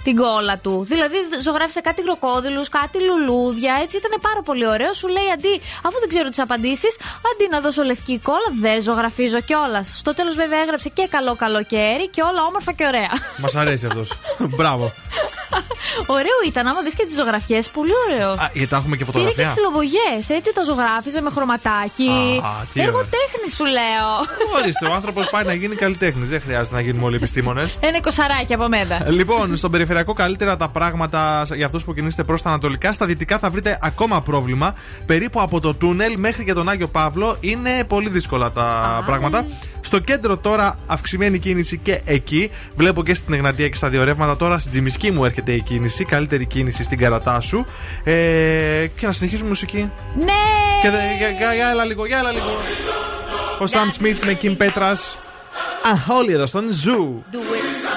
την κόλλα του. Δηλαδή, ζωγράφισε κάτι κροκόδειλους, κάτι λουλούδια. Έτσι ήταν πάρα πολύ ωραίο. Σου λέει αντί, αφού δεν ξέρω τις απαντήσεις, αντί να δώσω λευκή κόλλα, δεν ζωγραφίζω κιόλας. Στο τέλος, βέβαια, έγραψε και καλό καλοκαίρι και όλα όμορφα και ωραία. Μας αρέσει αυτός. Μπράβο. Ωραίο ήταν, άμα δεις και τις ζωγραφιές, πολύ ωραίο. Α, γιατί τα έχουμε και Πήρε και φωτογραφία. ξυλοβογιέ, έτσι τα ζωγράφιζε με χρωματάκι. Α, τι Έργο ωραία. τέχνης σου λέω. Ορίστε, ο άνθρωπος πάει να γίνει καλλιτέχνης. Δεν χρειάζεται να γίνουμε όλοι επιστήμονες. Ένα κοσαράκι από μένα. Λοιπόν, στον περιφερειακό καλύτερα τα πράγματα για αυτούς που κινείστε προς τα ανατολικά. Στα δυτικά θα βρείτε ακόμα πρόβλημα. Περίπου από το τούνελ μέχρι και τον Άγιο Παύλο είναι πολύ δύσκολα τα πράγματα. Στο κέντρο τώρα αυξημένη κίνηση και εκεί. Βλέπω και στην Εγνατία και στα δύο ρεύματα. Τώρα στην Τζιμισκή μου έρχεται η κίνηση. Καλύτερη κίνηση στην Καρατάσου. Ε, και να συνεχίσουμε μουσική. Ναι! Και δε, για, για, για έλα λίγο, για έλα λίγο. Ο Σαμ Σμιθ με Κιμ Πέτρας. Unholy εδώ στον Zoo. Do it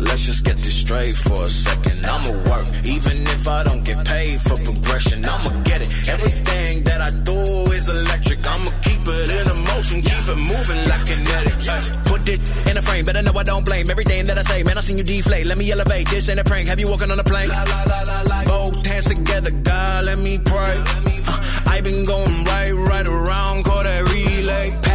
Let's just get this straight for a second. I'ma work, even if I don't get paid for progression. I'ma get it. Everything that I do is electric. I'ma keep it in a motion, keep it moving like kinetic. Put it in a frame, better know I don't blame everything that I say. Man, I seen you deflate. Let me elevate. This ain't a prank. Have you walking on a plane? Both hands together, God, let me pray. Uh, I been going right, right around, call that relay.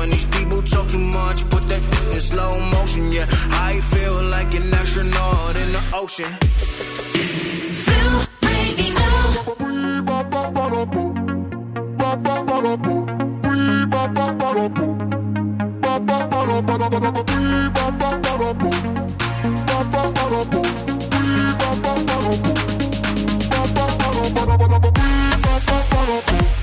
When these people talk too much, put that in slow motion. Yeah, I feel like an astronaut in the ocean. Yo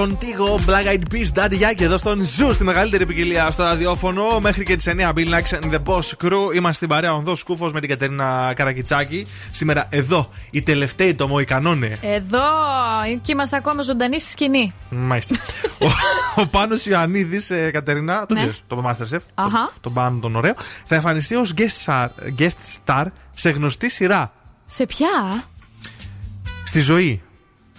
Contigo, Black Eyed Peas, Daddy Yankee εδώ στον Zoo, στη μεγαλύτερη ποικιλία στο ραδιόφωνο. Μέχρι και τις 9 Bill Nackis and the Boss Crew. Είμαστε στην παρέα Ονδός Σκούφος με την Κατερίνα Καρακιτσάκη. Σήμερα εδώ, οι τελευταίοι των Μοϊκανώνε. Εδώ και είμαστε ακόμα ζωντανοί στη σκηνή. Μάλιστα. ο, ο Πάνος Ιωαννίδης, ε, Κατερίνα, τον Ναι. ξέρεις, το Masterchef. Αχα. Τον Πάνο τον ωραίο. Θα εμφανιστεί ως guest, star- guest star σε γνωστή σειρά. Σε ποια; Στη ζωή.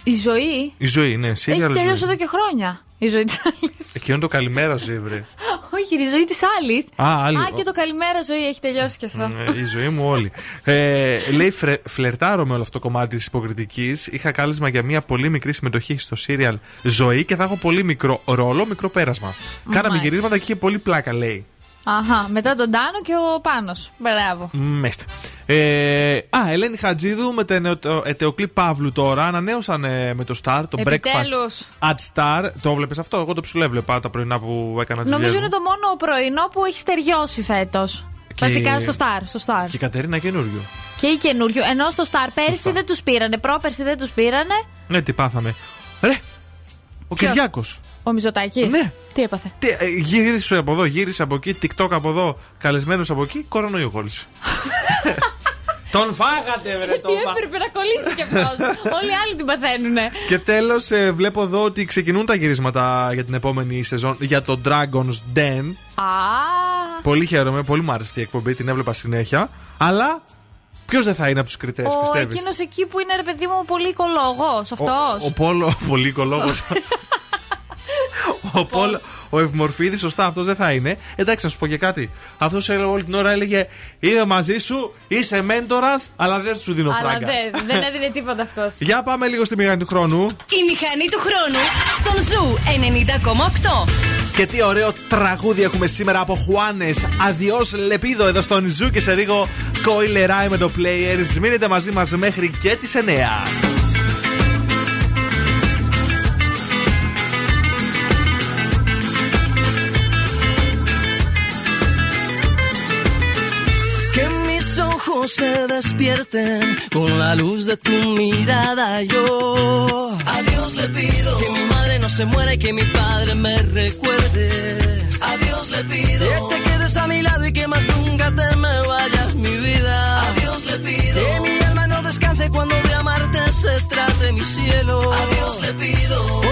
Η ζωή Η ζωή, ναι, έχει serial τελειώσει ζωή. εδώ και χρόνια. Η ζωή τη άλλη. Εκείνο το καλημέρα σου, βρε. Όχι, η ζωή τη άλλη. Α, άλλη. και το καλημέρα ζωή έχει τελειώσει και αυτό. Ε, η ζωή μου όλη. Ε, λέει φρε, φλερτάρω με όλο αυτό το κομμάτι τη υποκριτική. Είχα κάλεσμα για μια πολύ μικρή συμμετοχή στο serial Ζωή και θα έχω πολύ μικρό ρόλο, μικρό πέρασμα. Κάναμε Μάλιστα. γυρίσματα και είχε πολύ πλάκα, λέει. Αχα, μετά τον Τάνο και ο Πάνο. Μπράβο. Μέστε. Ε, α, Ελένη Χατζίδου με το Ετεοκλή Παύλου τώρα ανανέωσαν ε, με το Star, το Επιτέλους. Breakfast at Star. Το βλέπεις αυτό, εγώ το ψουλέβλεπα τα πρωινά που έκανα τη Νομίζω δουλειά είναι το μόνο πρωινό που έχει στεριώσει φέτος. Και- Βασικά στο Star. Στο Star. Και η Κατερίνα καινούριο. Και η καινούριο. Ενώ στο Star πέρσι Σωστά. δεν τους πήρανε, πρόπερσι δεν τους πήρανε. Ναι, τι πάθαμε. Ρε! Ο Κυριάκος. Ο Μιζωτάκης. Ναι. Τι έπαθε; Τι, ε, γύρισε από εδώ, γύρισε από εκεί, TikTok από εδώ, καλεσμένος από εκεί, κορονοϊό κόλλησε. Τον φάγατε, βρε, Τι τον φάγατε. έπρεπε να κολλήσει κι αυτός. Όλοι οι άλλοι την παθαίνουνε. Και τέλος, βλέπω εδώ ότι ξεκινούν τα γυρίσματα για την επόμενη σεζόν για το Dragon's Den. Α, Πολύ χαίρομαι, πολύ μου άρεσε αυτή η εκπομπή, την έβλεπα συνέχεια. Αλλά ποιος δεν θα είναι από τους κριτές, ο πιστεύεις; εκείνος εκεί που είναι ρε παιδί μου πολύ οικολόγο. Αυτός. Ο, ο Πόλο, πολύ οικολόγο. Ο Πολ, ο Ευμορφίδης, σωστά αυτός δεν θα είναι. Εντάξει, να σου πω και κάτι. Αυτός όλη την ώρα έλεγε Είμαι μαζί σου, είσαι μέντορας, αλλά δεν σου δίνω Αλλά φράγκα. δεν, δεν έδινε τίποτα αυτός. Για πάμε λίγο στη μηχανή του χρόνου. Η μηχανή του χρόνου στον Zoo 90,8. Και τι ωραίο τραγούδι έχουμε σήμερα από Juanes. A Dios Le Pido εδώ στον Zoo και σε λίγο Coi Leray με το Players. Μείνετε μαζί μας μέχρι και τις 9. Se despierten con la luz de tu mirada. Yo a Dios le pido que mi madre no se muera y que mi padre me recuerde. A Dios le pido que te quedes a mi lado y que más nunca te me vayas, mi vida. A Dios le pido que mi alma no descanse cuando de amarte se trate mi cielo. A Dios le pido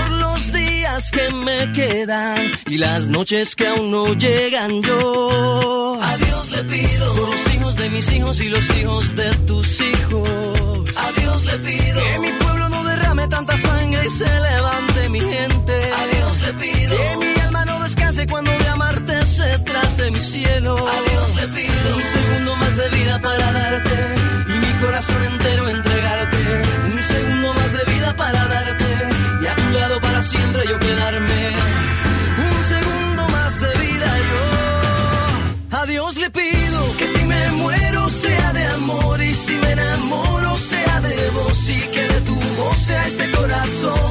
que me quedan y las noches que aún no llegan. Yo a Dios le pido por los hijos de mis hijos y los hijos de tus hijos. A Dios le pido que mi pueblo no derrame tanta sangre y se levante mi gente. A Dios le pido que mi alma no descanse cuando de amarte se trate mi cielo. A Dios le pido un segundo más de vida para darte y mi corazón entero entregarte. Siempre yo quedarme. Un segundo más de vida yo. A Dios le pido que si me muero sea de amor y si me enamoro sea de vos y que de tu voz sea este corazón.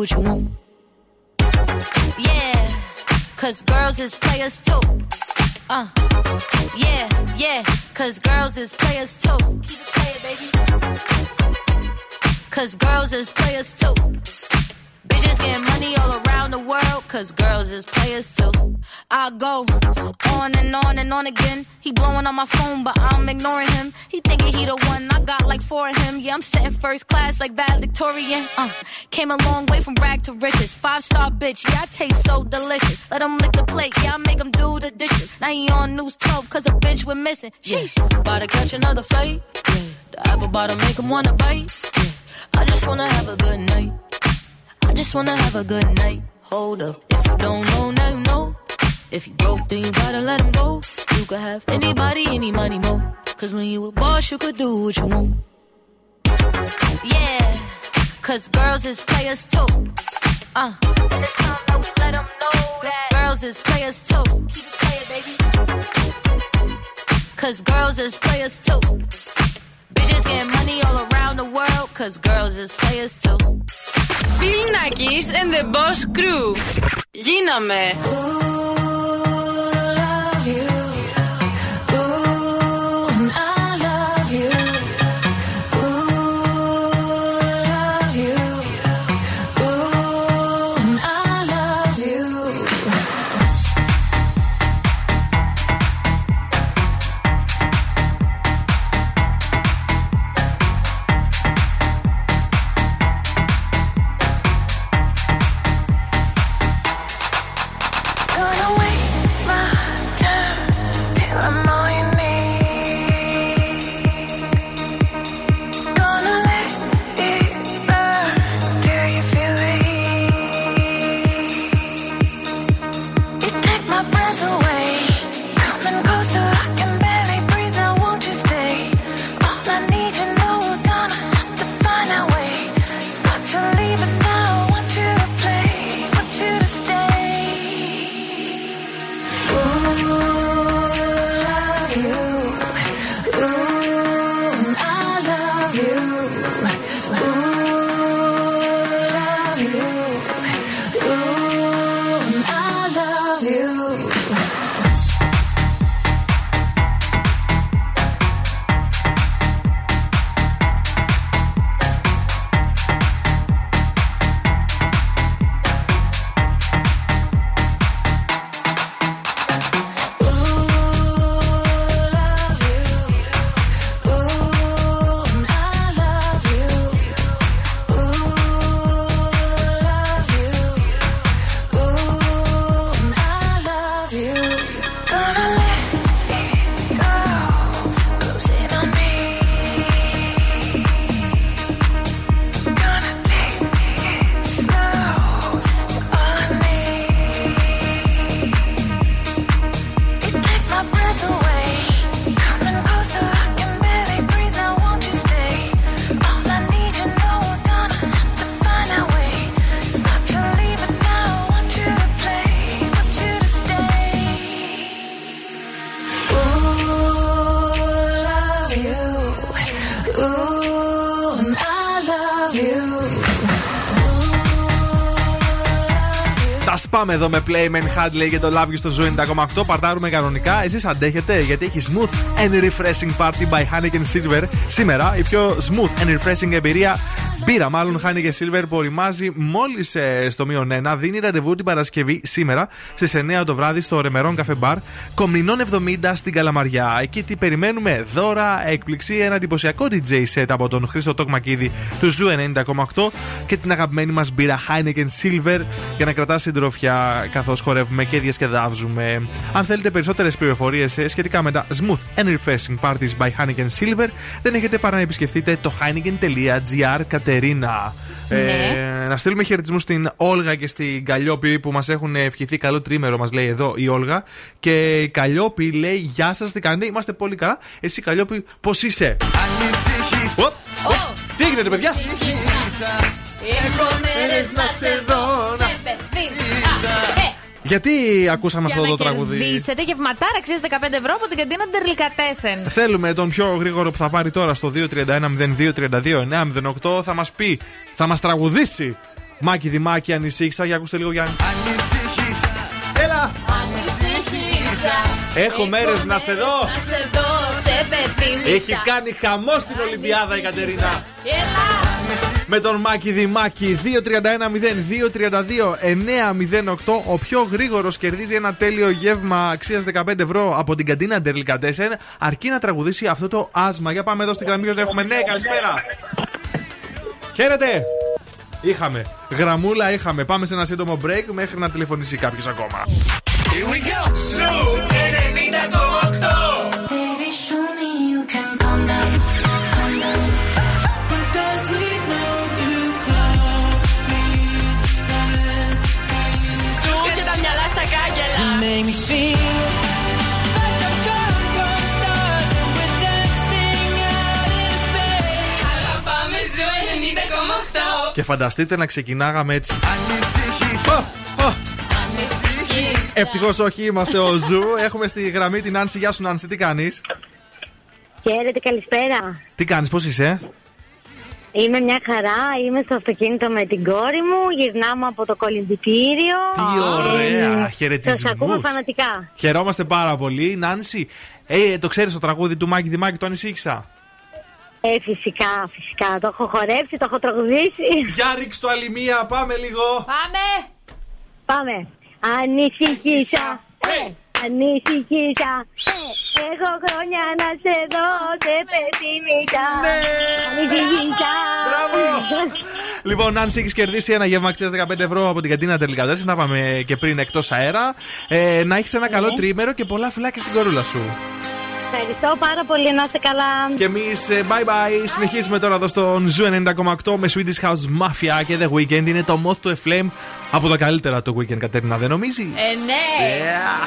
What you want. Yeah, cause girls is players too. Uh, yeah, yeah, cause girls is players too. Keep it playing, baby. Cause girls is players too. Bitches getting money all around the world, cause girls is players too. I go on and on and on again. He blowing on my phone, but I'm ignoring him. He thinking he the one, I got I'm sitting first class like valedictorian. Uh, came a long way from rag to riches. Five star bitch, yeah, I taste so delicious. Let him lick the plate, yeah, I make him do the dishes. Now he on news 12, cause a bitch we're missing. Sheesh, about to catch another flight. Yeah. The apple bottom make him wanna bite. Yeah. I just wanna have a good night. I just wanna have a good night. Hold up. If you don't know, now you know. If you broke, then you gotta let him go. You could have anybody, any money, mo. Cause when you a boss, you could do what you want. Yeah, cause girls is players too. Uh, and it's time that we let them know that girls is players too. Keep it playing, baby. Cause girls is players too. Bitches getting money all around the world, cause girls is players too. Bill Nackis and the Boss Crew. Γίναμε. Gonna Τα σπάμε εδώ με Playman Hadley και το Love You στο Zoo 90,8. Παρτάρουμε κανονικά. Εσεί αντέχετε γιατί έχει smooth and refreshing party by Heineken Silver. Σήμερα η πιο smooth and refreshing εμπειρία μπύρα, μάλλον Heineken Silver που οριμάζει μόλι στο μείον 1. Δίνει ραντεβού την Παρασκευή σήμερα στις 9 το βράδυ στο Ρεμερόν Cafe Bar. Κομνηνών 70 στην Καλαμαριά. Εκεί τι περιμένουμε, δώρα, έκπληξη, ένα εντυπωσιακό DJ set από τον Χρήστο Τοκμακίδη του Zoo 90,8 και την αγαπημένη μας μπύρα Heineken Silver για να κρατάς συντροφιά καθώς χορεύουμε και διασκεδάζουμε. Αν θέλετε περισσότερες πληροφορίες σχετικά με τα smooth and refreshing parties by Heineken Silver, δεν έχετε παρά να επισκεφτείτε το heineken.gr Κατερίνα. Ε, να στείλουμε χαιρετισμούς στην Όλγα και στην Καλλιόπη που μας έχουν ευχηθεί καλό τρίμερο, μας λέει εδώ η Όλγα. Και η Καλλιόπη λέει: Γεια σας, τι κάνετε, είμαστε πολύ καλά. Εσύ, Καλλιόπη, πώς είσαι; Οπ, οπ, Τι έγινε, ρε παιδιά; Έχω μέρες να σε δω, να σε Γιατί ακούσαμε αυτό το τραγούδι; Κερδίσετε γευματάρα αξίζει 15 ευρώ από την καντίνα Ντερλικατέσεν. Θέλουμε τον πιο γρήγορο που θα πάρει τώρα στο 231-0232-908 θα μας πει, θα μας τραγουδήσει. Μάκη Δημάκη, ανησύχησα. Για ακούστε λίγο Γιάννη. Έλα! Έχω μέρες να σε δω. Να σε δω, σε πεθύμησα. Έχει κάνει χαμό στην Ολυμπιάδα η Κατερίνα. Έλα. Με τον Μάκη Δημάκη 231-0232-908. Ο πιο γρήγορος κερδίζει ένα τέλειο γεύμα αξίας 15 ευρώ από την καντίνα Ντερλικατέσεν. Αρκεί να τραγουδήσει αυτό το άσμα. Για πάμε εδώ στην γραμμή που έχουμε. Ναι, καλησπέρα. Χαίρετε. Είχαμε. Γραμμούλα είχαμε. Πάμε σε ένα σύντομο break μέχρι να τηλεφωνήσει κάποιος ακόμα. Here we go. Ζου 90,8. Και φανταστείτε να ξεκινάγαμε έτσι. Ευτυχώς όχι, είμαστε ο Zoo. Έχουμε στη γραμμή τη Νάνση. Γεια σου, Νάνση, τι κάνεις; Χαίρετε, καλησπέρα. Τι κάνεις, πώς είσαι; Είμαι μια χαρά, είμαι στο αυτοκίνητο με την κόρη μου, γυρνάμε από το κολυμπητήριο. Τι ωραία, Σα χαιρετισμούς. ακούμε φανατικά. Χαιρόμαστε πάρα πολύ. Νάνση, ε, το ξέρεις το τραγούδι του Μάκη Δημάκη, το ανησύχησα; Ε, φυσικά, φυσικά. Το έχω χορέψει, το έχω τραγουδήσει. Για ρίξ το άλλη μία, πάμε λίγο. Πάμε! Πάμε. Ανησυχήσα. Ε, ανησυχήσα. Ε, έχω χρόνια να σε δω, σε πεθυμίσα. Ναι. Ανησυχήσα. Λοιπόν, Νάνση, έχει κερδίσει ένα γεύμα αξία 15 ευρώ από την καντίνα τελικά. Να πάμε και πριν εκτό αέρα. Ε, να έχει ένα καλό Ναι. τρίμερο και πολλά φιλάκια στην κορούλα σου. Ευχαριστώ πάρα πολύ, να είστε καλά. Και εμεί, bye bye. Συνεχίζουμε τώρα εδώ στον Ζου 90,8 με Swedish House Mafia και The Weekend. Είναι το Moth to a Flame από τα καλύτερα το Weekend, Κατέρινα, δεν νομίζει. Ε, ναι! Yeah.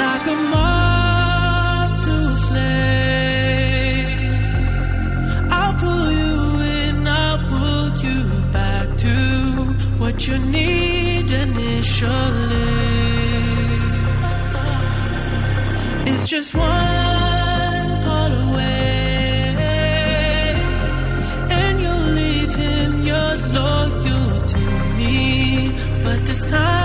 Like a moth to a flame. I'll pull you in, I'll pull you back to what you need initially. Just one call away, and you'll leave him yours loyal to me. But this time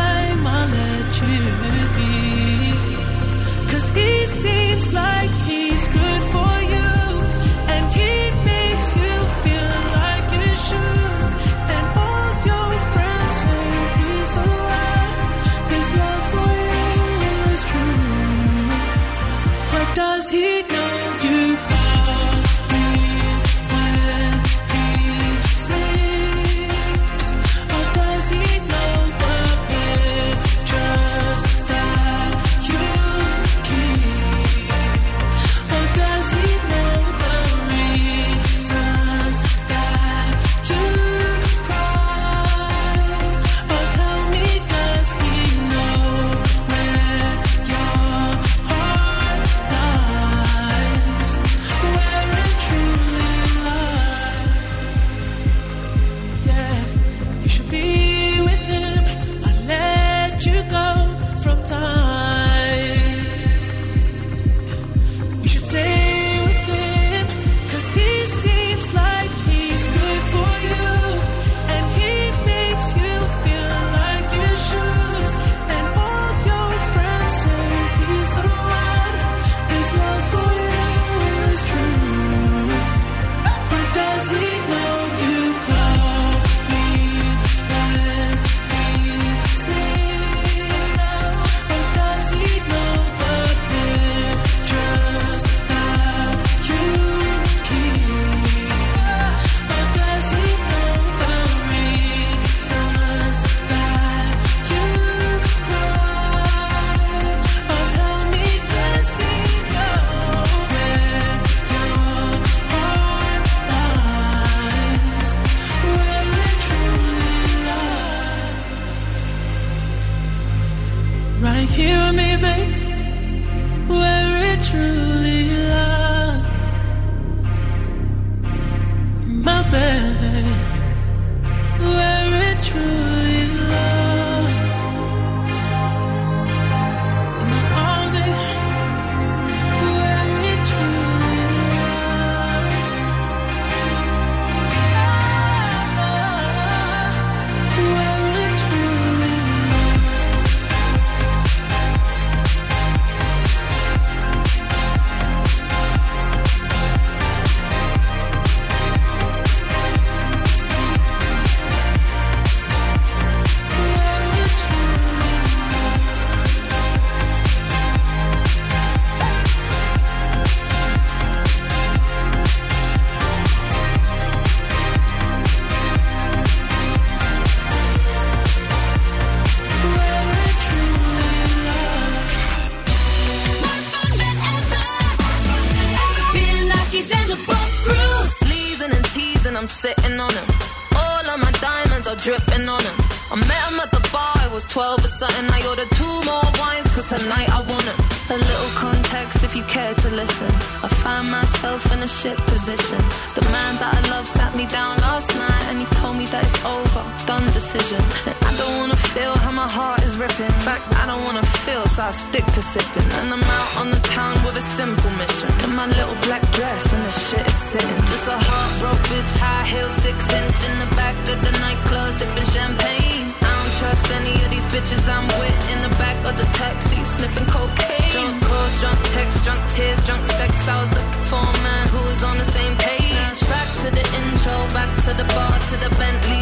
I stick to sipping. And I'm out on the town with a simple mission. In my little black dress and the shit is sitting. Just a heartbroken bitch, high heel, six inch in the back of the nightclub, sipping champagne. I don't trust any of these bitches I'm with in the back of the taxi, sniffing cocaine. Drunk calls, drunk texts, drunk tears, drunk sex. I was looking for a man who was on the same page. Back to the intro, back to the bar, to the Bentley,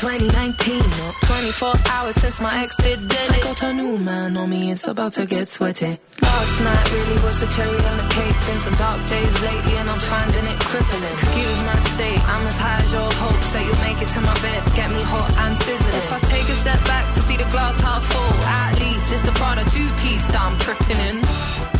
2019. Or 24 hours since my ex did dead. I got a new man on me, it's about to get sweaty. Last night really was the cherry on the cake. Been some dark days lately, and I'm finding it crippling. Excuse my state, I'm as high as your hopes that you'll make it to my bed. Get me hot and sizzling. If I take a step back to see the glass half full, at least it's the Prada two piece that I'm tripping in.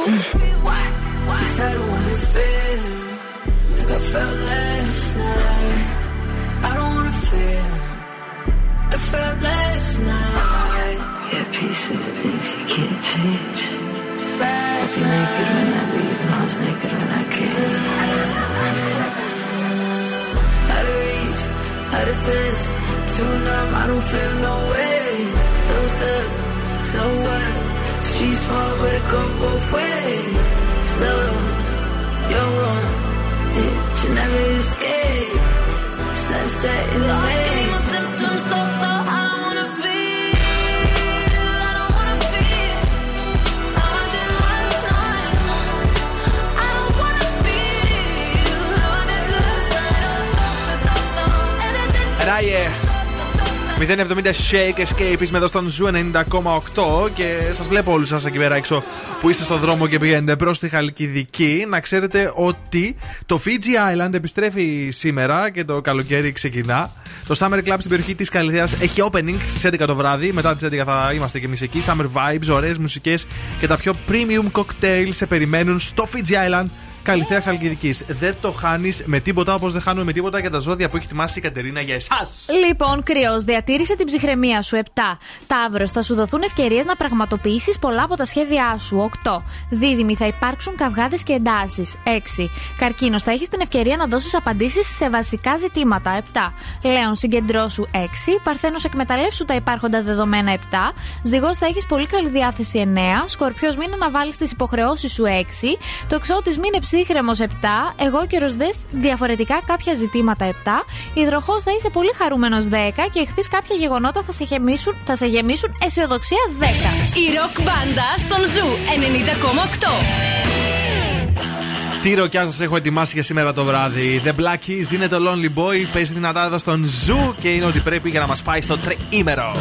Why? I don't wanna feel like I felt last night. I don't wanna feel like I felt last night. Yeah, peace with the things you can't change. I Last was naked when I leave and I was naked when I came. Out of reach, out of touch, too numb, I don't feel no way. So stuck, so what? Street small, but it go both ways. So, you're one, you never escape. Sunset in the symptoms, though, I don't wanna feel. And I, yeah. 070 Shake Escapism εδώ στον Zoo 90,8 και σας βλέπω όλους σας εκεί πέρα έξω που είστε στον δρόμο και πηγαίνετε προς τη Χαλκιδική. Να ξέρετε ότι το Fiji Island επιστρέφει σήμερα και το καλοκαίρι ξεκινά. Το Summer Club στην περιοχή της Καλλιθέας έχει opening στις 11 το βράδυ. Μετά τις 11 θα είμαστε και εμείς εκεί. Summer vibes, ωραίες μουσικές και τα πιο premium cocktails σε περιμένουν στο Fiji Island. Καλλιθέα Χαλκιδικής. Δεν το χάνεις με τίποτα όπως δεν χάνουμε με τίποτα για τα ζώδια που έχει ετοιμάσει η Κατερίνα για εσάς. Λοιπόν, κρυός, διατήρησε την ψυχραιμία σου. 7. Ταύρος, θα σου δοθούν ευκαιρίες να πραγματοποιήσεις πολλά από τα σχέδιά σου. 8. Δίδυμη, θα υπάρξουν καυγάδες και εντάσεις. 6. Καρκίνος, θα έχεις την ευκαιρία να δώσεις απαντήσεις σε βασικά ζητήματα. 7. Λέων, συγκεντρώσου. 6. Παρθένος, εκμεταλλεύσου τα υπάρχοντα δεδομένα. 7. Ζυγός, θα έχεις πολύ καλή διάθεση. 9. Σκορπιός, μην αναβάλει τις υποχρεώσεις σου. 6. Τοξότης, μην ψύχρεμος 7. Αιγόκερως, δες διαφορετικά κάποια ζητήματα 7. Υδροχόος, θα είσαι πολύ χαρούμενος 10. Ιχθύ κάποια γεγονότα θα σε γεμίσουν, θα σε γεμίσουν αισιοδοξία 10. Η ροκ μπάντα στον Zoo 90,8. Τι ροκιά σας έχω ετοιμάσει για σήμερα το βράδυ. The Black Keys είναι το Lonely Boy. Παίζει δυνατά εδώ στον Zoo και είναι ότι πρέπει για να μας πάει στο τριήμερο.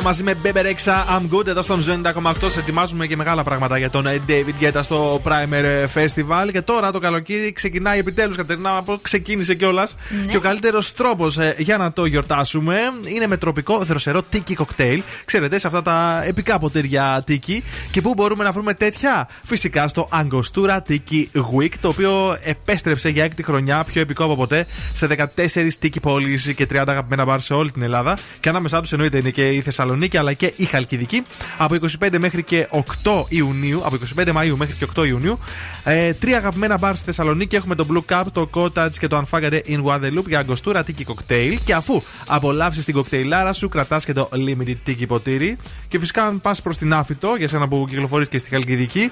David Guetta μαζί με Bebe Rexha I'm Good εδώ στον Zoo 90,8. Σε ετοιμάζουμε και μεγάλα πράγματα για τον ε, David Guetta στο Primer Festival. Και τώρα το καλοκαίρι ξεκινάει επιτέλους. Κατερίνα, από ξεκίνησε κιόλας. Και ο καλύτερος τρόπος για να το γιορτάσουμε είναι με τροπικό δροσερό tiki κοκτέιλ. Ξέρετε, σε αυτά τα επικά ποτήρια tiki. Και πού μπορούμε να βρούμε τέτοια; Φυσικά στο Angostura Tiki Week, το οποίο επέστρεψε για έκτη χρονιά, πιο επικό από ποτέ, σε 14 τίκι πόλει και 30 αγαπημένα μπαρ σε όλη την Ελλάδα. Και ανάμεσά τους εννοείται είναι και η Θεσσαλονίκη αλλά και η Χαλκιδική. Από 25 μέχρι και 8 Ιουνίου, από 25 Μαΐου μέχρι και 8 Ιουνίου, ε, τρία αγαπημένα μπαρ στη Θεσσαλονίκη. Έχουμε το Blue Cup, το Cottage και το Unfagade in Guadeloupe για αγκοστούρα τίκι κοκτέιλ. Και αφού απολαύσεις την κοκτέιλάρα σου, κρατάς και το limited τίκι ποτήρι. Και φυσικά, αν πας προς την Άφητο, για σένα που κυκλοφορείς και στη Χαλκιδική,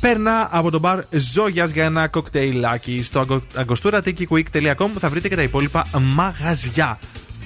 παίρνα από το μπαρ Ζόγιας για ένα κοκτέιλάκι. Στο agosturatiki.com θα βρείτε και τα υπόλοιπα μαγαζιά.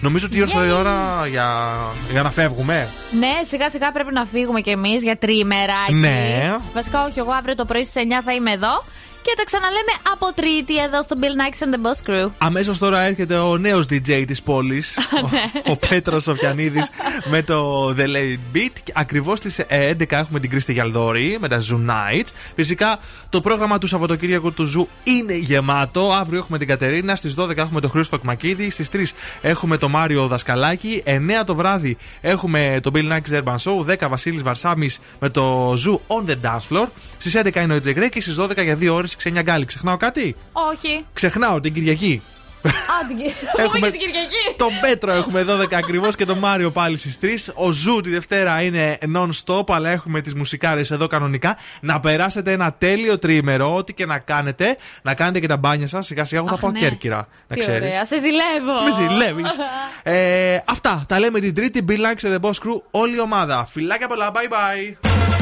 Νομίζω ότι ήρθε η ώρα για, για να φεύγουμε. Ναι, σιγά σιγά πρέπει να φύγουμε κι εμείς για τριημεράκι. Ναι. Βασικά, όχι, εγώ αύριο το πρωί στις 9 θα είμαι εδώ. Και τα ξαναλέμε από Τρίτη εδώ στο Bill Nikes and the Boss Crew. Αμέσως τώρα έρχεται ο νέος DJ της πόλης, ο, ο Πέτρος Σοφιανίδης, με το The Late Beat. Ακριβώς στις 11 έχουμε την Κρίστη Γιαλδόρη με τα Zoo Nights. Φυσικά το πρόγραμμα του Σαββατοκύριακου του Zoo είναι γεμάτο. Αύριο έχουμε την Κατερίνα, στις 12 έχουμε τον Χρήστο Κμακίδη, στις 3 έχουμε τον Μάριο Δασκαλάκη, 9 το βράδυ έχουμε το Bill Nackis Urban Show, 10 Βασίλης Βαρσάμι με το Zoo on the Dance Floor. Στις 11 είναι ο Τζεγκρέ και στις 12 για 2 ώρες Ξένια Γκάλη. Ξεχνάω κάτι; Όχι. Ξεχνάω την Κυριακή. Α, την Κυ- Έχουμε Πούμε και την Κυριακή. Τον Πέτρο έχουμε 12 ακριβώς και τον Μάριο πάλι στις 3. Ο Zoo τη Δευτέρα είναι non-stop, αλλά έχουμε τις μουσικάρες εδώ κανονικά. Να περάσετε ένα τέλειο τριήμερο, ό,τι και να κάνετε. Να κάνετε και τα μπάνια σας. Σιγά σιγά εγώ θα Αχ, πάω ναι. Κέρκυρα. Να Τι ξέρεις. ωραία, σε ζηλεύω. Με ζηλεύεις. ε, αυτά τα λέμε την Τρίτη. Bill Nackis and the Boss Crew, όλη η ομάδα. Φιλάκια πολλά, bye bye.